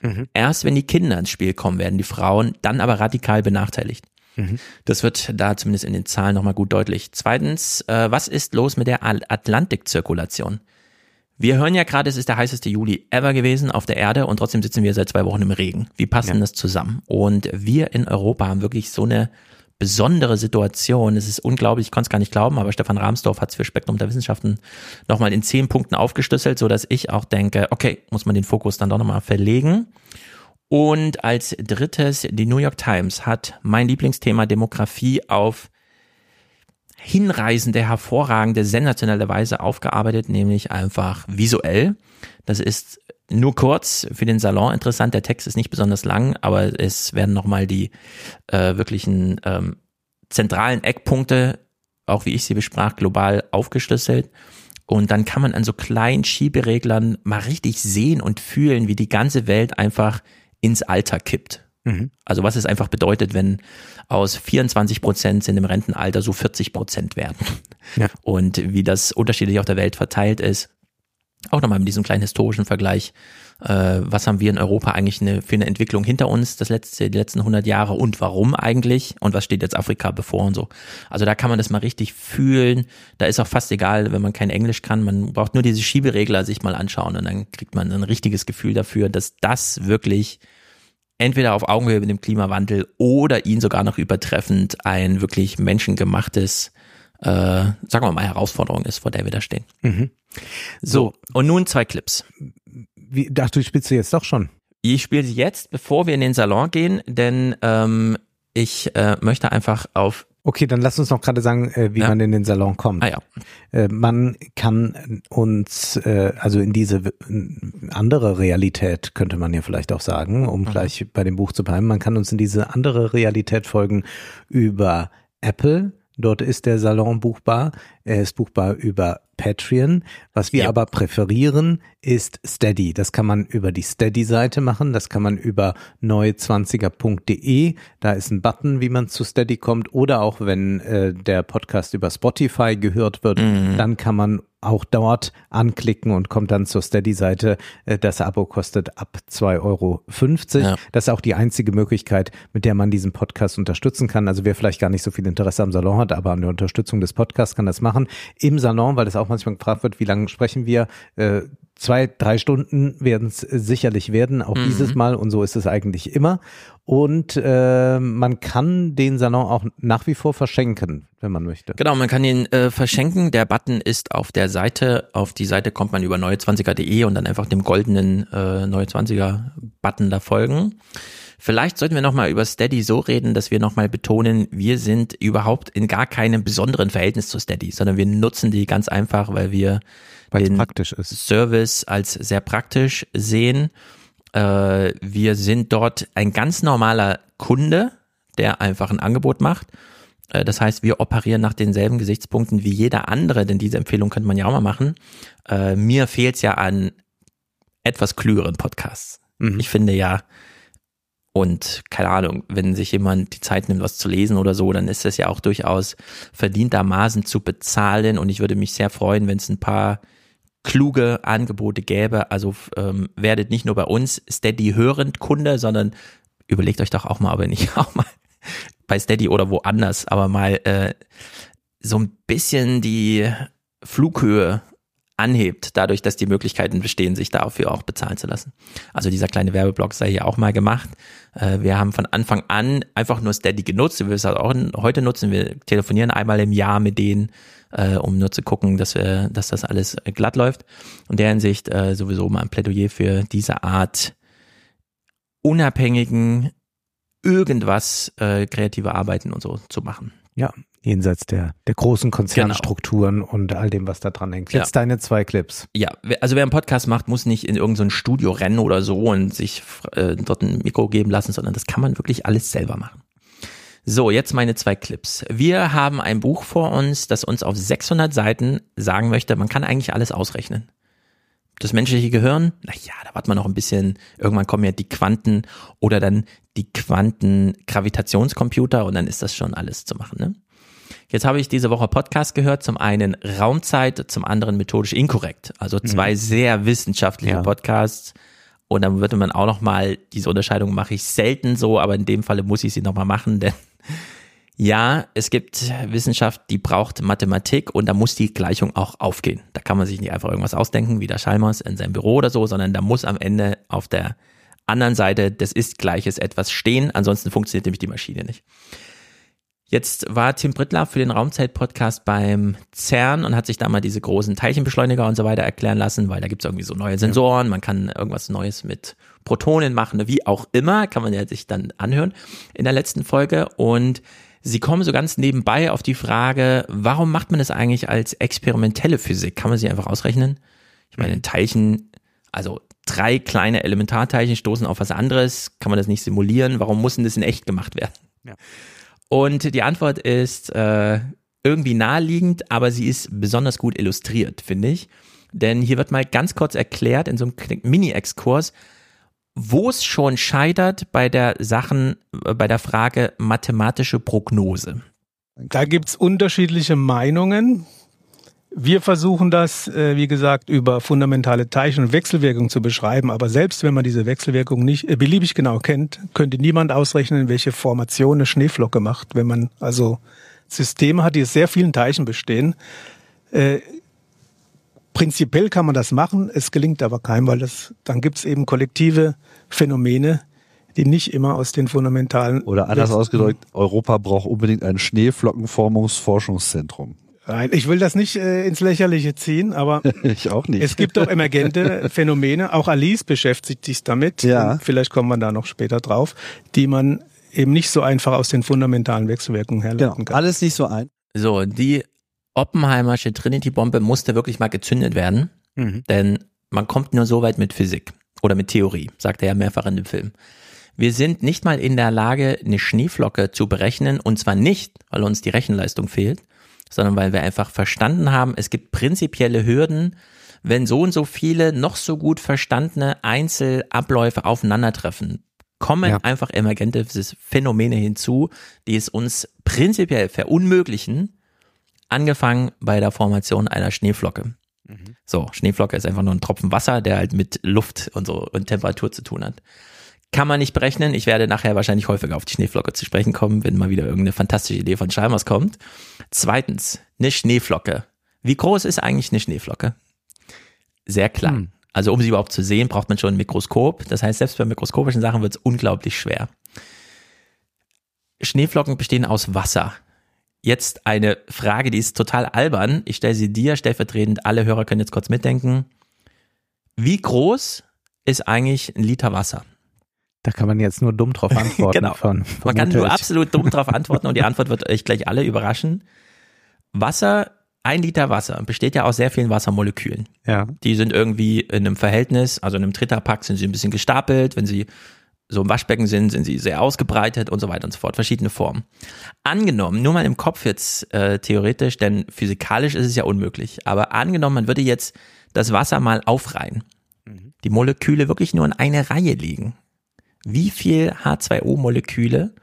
Mhm. Erst wenn die Kinder ins Spiel kommen, werden die Frauen dann aber radikal benachteiligt. Mhm. Das wird da zumindest in den Zahlen nochmal gut deutlich. Zweitens, äh, was ist los mit der Atlantikzirkulation? Wir hören ja gerade, es ist der heißeste Juli ever gewesen auf der Erde und trotzdem sitzen wir seit zwei Wochen im Regen. Wie passt ja. das zusammen? Und wir in Europa haben wirklich so eine besondere Situation. Es ist unglaublich, ich konnte es gar nicht glauben, aber Stefan Rahmsdorf hat es für Spektrum der Wissenschaften nochmal in zehn Punkten aufgeschlüsselt, so dass ich auch denke, okay, muss man den Fokus dann doch nochmal verlegen. Und als drittes, die New York Times hat mein Lieblingsthema Demografie auf hinreißende, hervorragende, sensationelle Weise aufgearbeitet, nämlich einfach visuell. Das ist nur kurz für den Salon interessant. Der Text ist nicht besonders lang, aber es werden nochmal die äh, wirklichen ähm, zentralen Eckpunkte, auch wie ich sie besprach, global aufgeschlüsselt. Und dann kann man an so kleinen Schiebereglern mal richtig sehen und fühlen, wie die ganze Welt einfach ins Alter kippt. Mhm. Also was es einfach bedeutet, wenn aus 24 Prozent sind im Rentenalter so 40 Prozent werden. (laughs) Ja. Und wie das unterschiedlich auf der Welt verteilt ist. Auch nochmal mit diesem kleinen historischen Vergleich äh, was haben wir in Europa eigentlich eine, für eine Entwicklung hinter uns das letzte, die letzten 100 Jahre und warum eigentlich und was steht jetzt Afrika bevor und so. Also da kann man das mal richtig fühlen. Da ist auch fast egal, wenn man kein Englisch kann. Man braucht nur diese Schieberegler sich mal anschauen und dann kriegt man ein richtiges Gefühl dafür, dass das wirklich entweder auf Augenhöhe mit dem Klimawandel oder ihn sogar noch übertreffend ein wirklich menschengemachtes äh, sagen wir mal, Herausforderung ist, vor der wir da stehen. Mhm. So, und nun zwei Clips. Wie, ach, du spielst du jetzt doch schon. Ich spiele sie jetzt, bevor wir in den Salon gehen, denn ähm, ich äh, möchte einfach auf Okay, dann lass uns noch gerade sagen, äh, wie Ja. man in den Salon kommt. Ah ja. Äh, man kann uns, äh, also in diese andere Realität, könnte man ja vielleicht auch sagen, um gleich bei dem Buch zu bleiben, man kann uns in diese andere Realität folgen über Apple. Dort ist der Salon buchbar. Er ist buchbar über Patreon. Was wir Ja. aber präferieren, ist Steady. Das kann man über die Steady-Seite machen. Das kann man über neue20er.de. Da ist ein Button, wie man zu Steady kommt. Oder auch wenn äh, der Podcast über Spotify gehört wird, dann kann man auch dort anklicken und kommt dann zur Steady-Seite. Äh, Das Abo kostet ab 2,50 Euro. Ja. Das ist auch die einzige Möglichkeit, mit der man diesen Podcast unterstützen kann. Also wer vielleicht gar nicht so viel Interesse am Salon hat, aber an der Unterstützung des Podcasts kann das machen. Im Salon, weil das auch manchmal gefragt wird, wie lange sprechen wir? Äh, Zwei, drei Stunden werden es sicherlich werden, auch dieses Mal. Und so ist es eigentlich immer. Und äh, man kann den Salon auch nach wie vor verschenken, wenn man möchte. Genau, man kann ihn äh, verschenken. Der Button ist auf der Seite. Auf die Seite kommt man über neue20er.de und dann einfach dem goldenen äh, Neue20er-Button da folgen. Vielleicht sollten wir nochmal über Steady so reden, dass wir nochmal betonen, wir sind überhaupt in gar keinem besonderen Verhältnis zu Steady, sondern wir nutzen die ganz einfach, weil wir Weil es den praktisch ist. Service als sehr praktisch sehen. Äh, wir sind dort ein ganz normaler Kunde, der einfach ein Angebot macht. Äh, das heißt, wir operieren nach denselben Gesichtspunkten wie jeder andere, denn diese Empfehlung könnte man ja auch mal machen. Äh, mir fehlt es ja an etwas klügeren Podcasts. Mhm. Ich finde ja, und keine Ahnung, wenn sich jemand die Zeit nimmt, was zu lesen oder so, dann ist das ja auch durchaus verdientermaßen zu bezahlen. Und ich würde mich sehr freuen, wenn es ein paar kluge Angebote gäbe. Also ähm, werdet nicht nur bei uns Steady hörend Kunde, sondern überlegt euch doch auch mal, ob ihr nicht (laughs) auch mal bei Steady oder woanders, aber mal äh, so ein bisschen die Flughöhe anhebt, dadurch, dass die Möglichkeiten bestehen, sich dafür auch bezahlen zu lassen. Also dieser kleine Werbeblock sei hier auch mal gemacht. Äh, wir haben von Anfang an einfach nur Steady genutzt. Wir es auch heute nutzen. Wir telefonieren einmal im Jahr mit denen, äh, um nur zu gucken, dass wir, dass das alles äh, glatt läuft. In der Hinsicht äh, sowieso mal ein Plädoyer für diese Art unabhängigen irgendwas äh, kreative Arbeiten und so zu machen. Ja, jenseits der, der großen Konzernstrukturen und all dem, was da dran hängt. Ja. Jetzt deine zwei Clips. Ja, also wer einen Podcast macht, muss nicht in irgendein Studio rennen oder so und sich äh, dort ein Mikro geben lassen, sondern das kann man wirklich alles selber machen. So, jetzt meine zwei Clips. Wir haben ein Buch vor uns, das uns auf 600 Seiten sagen möchte, man kann eigentlich alles ausrechnen. Das menschliche Gehirn, na ja, da wartet man noch ein bisschen. Irgendwann kommen ja die Quanten oder dann die Quantengravitationscomputer und dann ist das schon alles zu machen. Ne? Jetzt habe ich diese Woche Podcast gehört, zum einen Raumzeit, zum anderen methodisch inkorrekt. Also zwei sehr wissenschaftliche Ja. Podcasts. Und dann würde man auch noch mal, diese Unterscheidung mache ich selten so, aber in dem Falle muss ich sie noch mal machen, denn ja, es gibt Wissenschaft, die braucht Mathematik und da muss die Gleichung auch aufgehen. Da kann man sich nicht einfach irgendwas ausdenken, wie der Schalmers in seinem Büro oder so, sondern da muss am Ende auf der anderen Seite des Ist-Gleiches etwas stehen, ansonsten funktioniert nämlich die Maschine nicht. Jetzt war Tim Brittler für den Raumzeit-Podcast beim CERN und hat sich da mal diese großen Teilchenbeschleuniger und so weiter erklären lassen, weil da gibt's irgendwie so neue Sensoren, man kann irgendwas Neues mit Protonen machen, wie auch immer, kann man ja sich dann anhören in der letzten Folge. Und sie kommen so ganz nebenbei auf die Frage, warum macht man das eigentlich als experimentelle Physik? Kann man sie einfach ausrechnen? Ich meine, Teilchen, also drei kleine Elementarteilchen stoßen auf was anderes, kann man das nicht simulieren? Warum muss denn das in echt gemacht werden? Und die Antwort ist äh, irgendwie naheliegend, aber sie ist besonders gut illustriert, finde ich. Denn hier wird mal ganz kurz erklärt in so einem Mini-Exkurs, wo es schon scheitert bei der Sachen, äh, bei der Frage mathematische Prognose. Da gibt's unterschiedliche Meinungen. Wir versuchen das, äh, wie gesagt, über fundamentale Teilchen- und Wechselwirkungen zu beschreiben. Aber selbst wenn man diese Wechselwirkung nicht äh, beliebig genau kennt, könnte niemand ausrechnen, welche Formation eine Schneeflocke macht. Wenn man also Systeme hat, die aus sehr vielen Teilchen bestehen. Prinzipiell kann man das machen, es gelingt aber keinem, weil das, dann gibt es eben kollektive Phänomene, die nicht immer aus den fundamentalen. Oder anders ausgedrückt, Europa braucht unbedingt ein Schneeflockenformungsforschungszentrum. Nein, ich will das nicht äh, ins Lächerliche ziehen, aber (laughs) ich auch nicht. es gibt doch emergente (laughs) Phänomene, auch Alice beschäftigt sich damit, Ja. vielleicht kommen wir da noch später drauf, die man eben nicht so einfach aus den fundamentalen Wechselwirkungen herleiten Genau, kann. alles nicht so ein. So, die Oppenheimersche Trinity-Bombe musste wirklich mal gezündet werden, Mhm. denn man kommt nur so weit mit Physik oder mit Theorie, sagt er ja mehrfach in dem Film. Wir sind nicht mal in der Lage, eine Schneeflocke zu berechnen und zwar nicht, weil uns die Rechenleistung fehlt, sondern weil wir einfach verstanden haben, es gibt prinzipielle Hürden, wenn so und so viele noch so gut verstandene Einzelabläufe aufeinandertreffen, kommen Ja. einfach emergente Phänomene hinzu, die es uns prinzipiell verunmöglichen, angefangen bei der Formation einer Schneeflocke. So, Schneeflocke ist einfach nur ein Tropfen Wasser, der halt mit Luft und so und Temperatur zu tun hat. Kann man nicht berechnen. Ich werde nachher wahrscheinlich häufiger auf die Schneeflocke zu sprechen kommen, wenn mal wieder irgendeine fantastische Idee von Chalmers kommt. Zweitens, eine Schneeflocke. Wie groß ist eigentlich eine Schneeflocke? Sehr klein. Also um sie überhaupt zu sehen, braucht man schon ein Mikroskop. Das heißt, selbst bei mikroskopischen Sachen wird es unglaublich schwer. Schneeflocken bestehen aus Wasser. Jetzt eine Frage, die ist total albern. Ich stelle sie dir stellvertretend. Alle Hörer können jetzt kurz mitdenken. Wie groß ist eigentlich ein Liter Wasser? Da kann man jetzt nur dumm drauf (laughs) antworten. Genau. Von, Man kann nur absolut dumm drauf antworten und die Antwort wird euch gleich alle überraschen. Wasser, ein Liter Wasser besteht ja aus sehr vielen Wassermolekülen. Ja. Die sind irgendwie in einem Verhältnis, also in einem Tritterpack sind sie ein bisschen gestapelt. Wenn sie so im Waschbecken sind, sind sie sehr ausgebreitet und so weiter und so fort. Verschiedene Formen. Angenommen, nur mal im Kopf jetzt äh, theoretisch, denn physikalisch ist es ja unmöglich. Aber angenommen, man würde jetzt das Wasser mal aufreihen. Die Moleküle wirklich nur in eine Reihe liegen. Wie viel H2O-Moleküle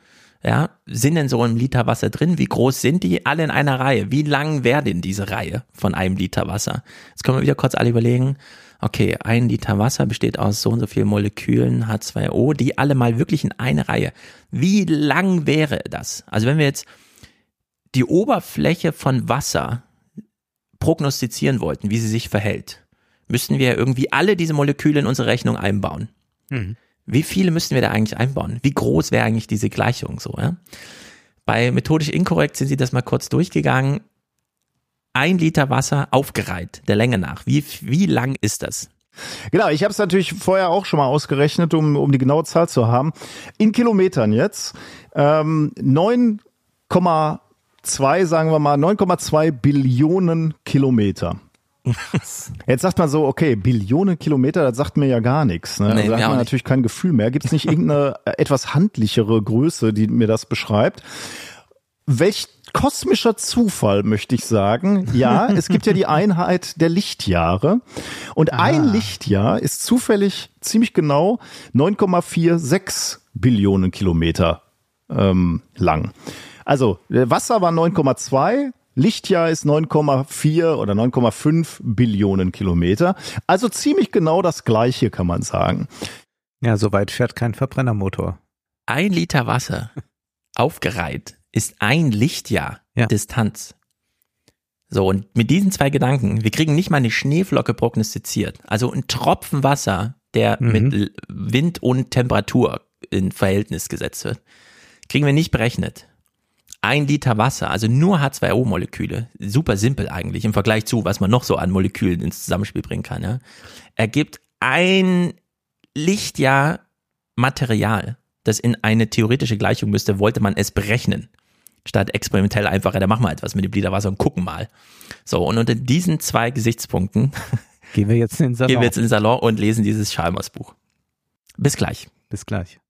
ja, sind denn so im Liter Wasser drin? Wie groß sind die? Alle in einer Reihe. Wie lang wäre denn diese Reihe von einem Liter Wasser? Jetzt können wir wieder kurz alle überlegen. Okay, ein Liter Wasser besteht aus so und so vielen Molekülen H2O, die alle mal wirklich in eine Reihe. Wie lang wäre das? Also wenn wir jetzt die Oberfläche von Wasser prognostizieren wollten, wie sie sich verhält, müssten wir irgendwie alle diese Moleküle in unsere Rechnung einbauen. Mhm. Wie viele müssten wir da eigentlich einbauen? Wie groß wäre eigentlich diese Gleichung so? Ja? Bei methodisch inkorrekt sind sie das mal kurz durchgegangen. Ein Liter Wasser aufgereiht, der Länge nach. Wie, wie lang ist das? Genau, ich habe es natürlich vorher auch schon mal ausgerechnet, um, um die genaue Zahl zu haben. In Kilometern jetzt. Ähm, 9,2, sagen wir mal, 9,2 Billionen Kilometer. Jetzt sagt man so, okay, Billionen Kilometer, das sagt mir ja gar nichts. Ne? Nee, da hat man nicht. natürlich kein Gefühl mehr. Gibt es nicht irgendeine äh, etwas handlichere Größe, die mir das beschreibt? Welch kosmischer Zufall, möchte ich sagen. Ja, (laughs) es gibt ja die Einheit der Lichtjahre. Und ein Lichtjahr ist zufällig ziemlich genau 9,46 Billionen Kilometer ähm, lang. Also Wasser war 9,2, Lichtjahr ist 9,4 oder 9,5 Billionen Kilometer. Also ziemlich genau das gleiche, kann man sagen. Ja, soweit fährt kein Verbrennermotor. Ein Liter Wasser aufgereiht ist ein Lichtjahr Ja. Distanz. So, und mit diesen zwei Gedanken, wir kriegen nicht mal eine Schneeflocke prognostiziert. Also ein Tropfen Wasser, der Mhm. mit Wind und Temperatur in Verhältnis gesetzt wird, kriegen wir nicht berechnet. Ein Liter Wasser, also nur H2O-Moleküle, super simpel eigentlich im Vergleich zu, was man noch so an Molekülen ins Zusammenspiel bringen kann, ja, ergibt ein Lichtjahr Material, das in eine theoretische Gleichung müsste, wollte man es berechnen. Statt experimentell einfacher, da machen wir etwas mit dem Liter Wasser und gucken mal. So, und unter diesen zwei Gesichtspunkten Gehen wir jetzt in den Salon. (laughs) gehen wir jetzt in den Salon und lesen dieses Chalmers Buch. Bis gleich. Bis gleich.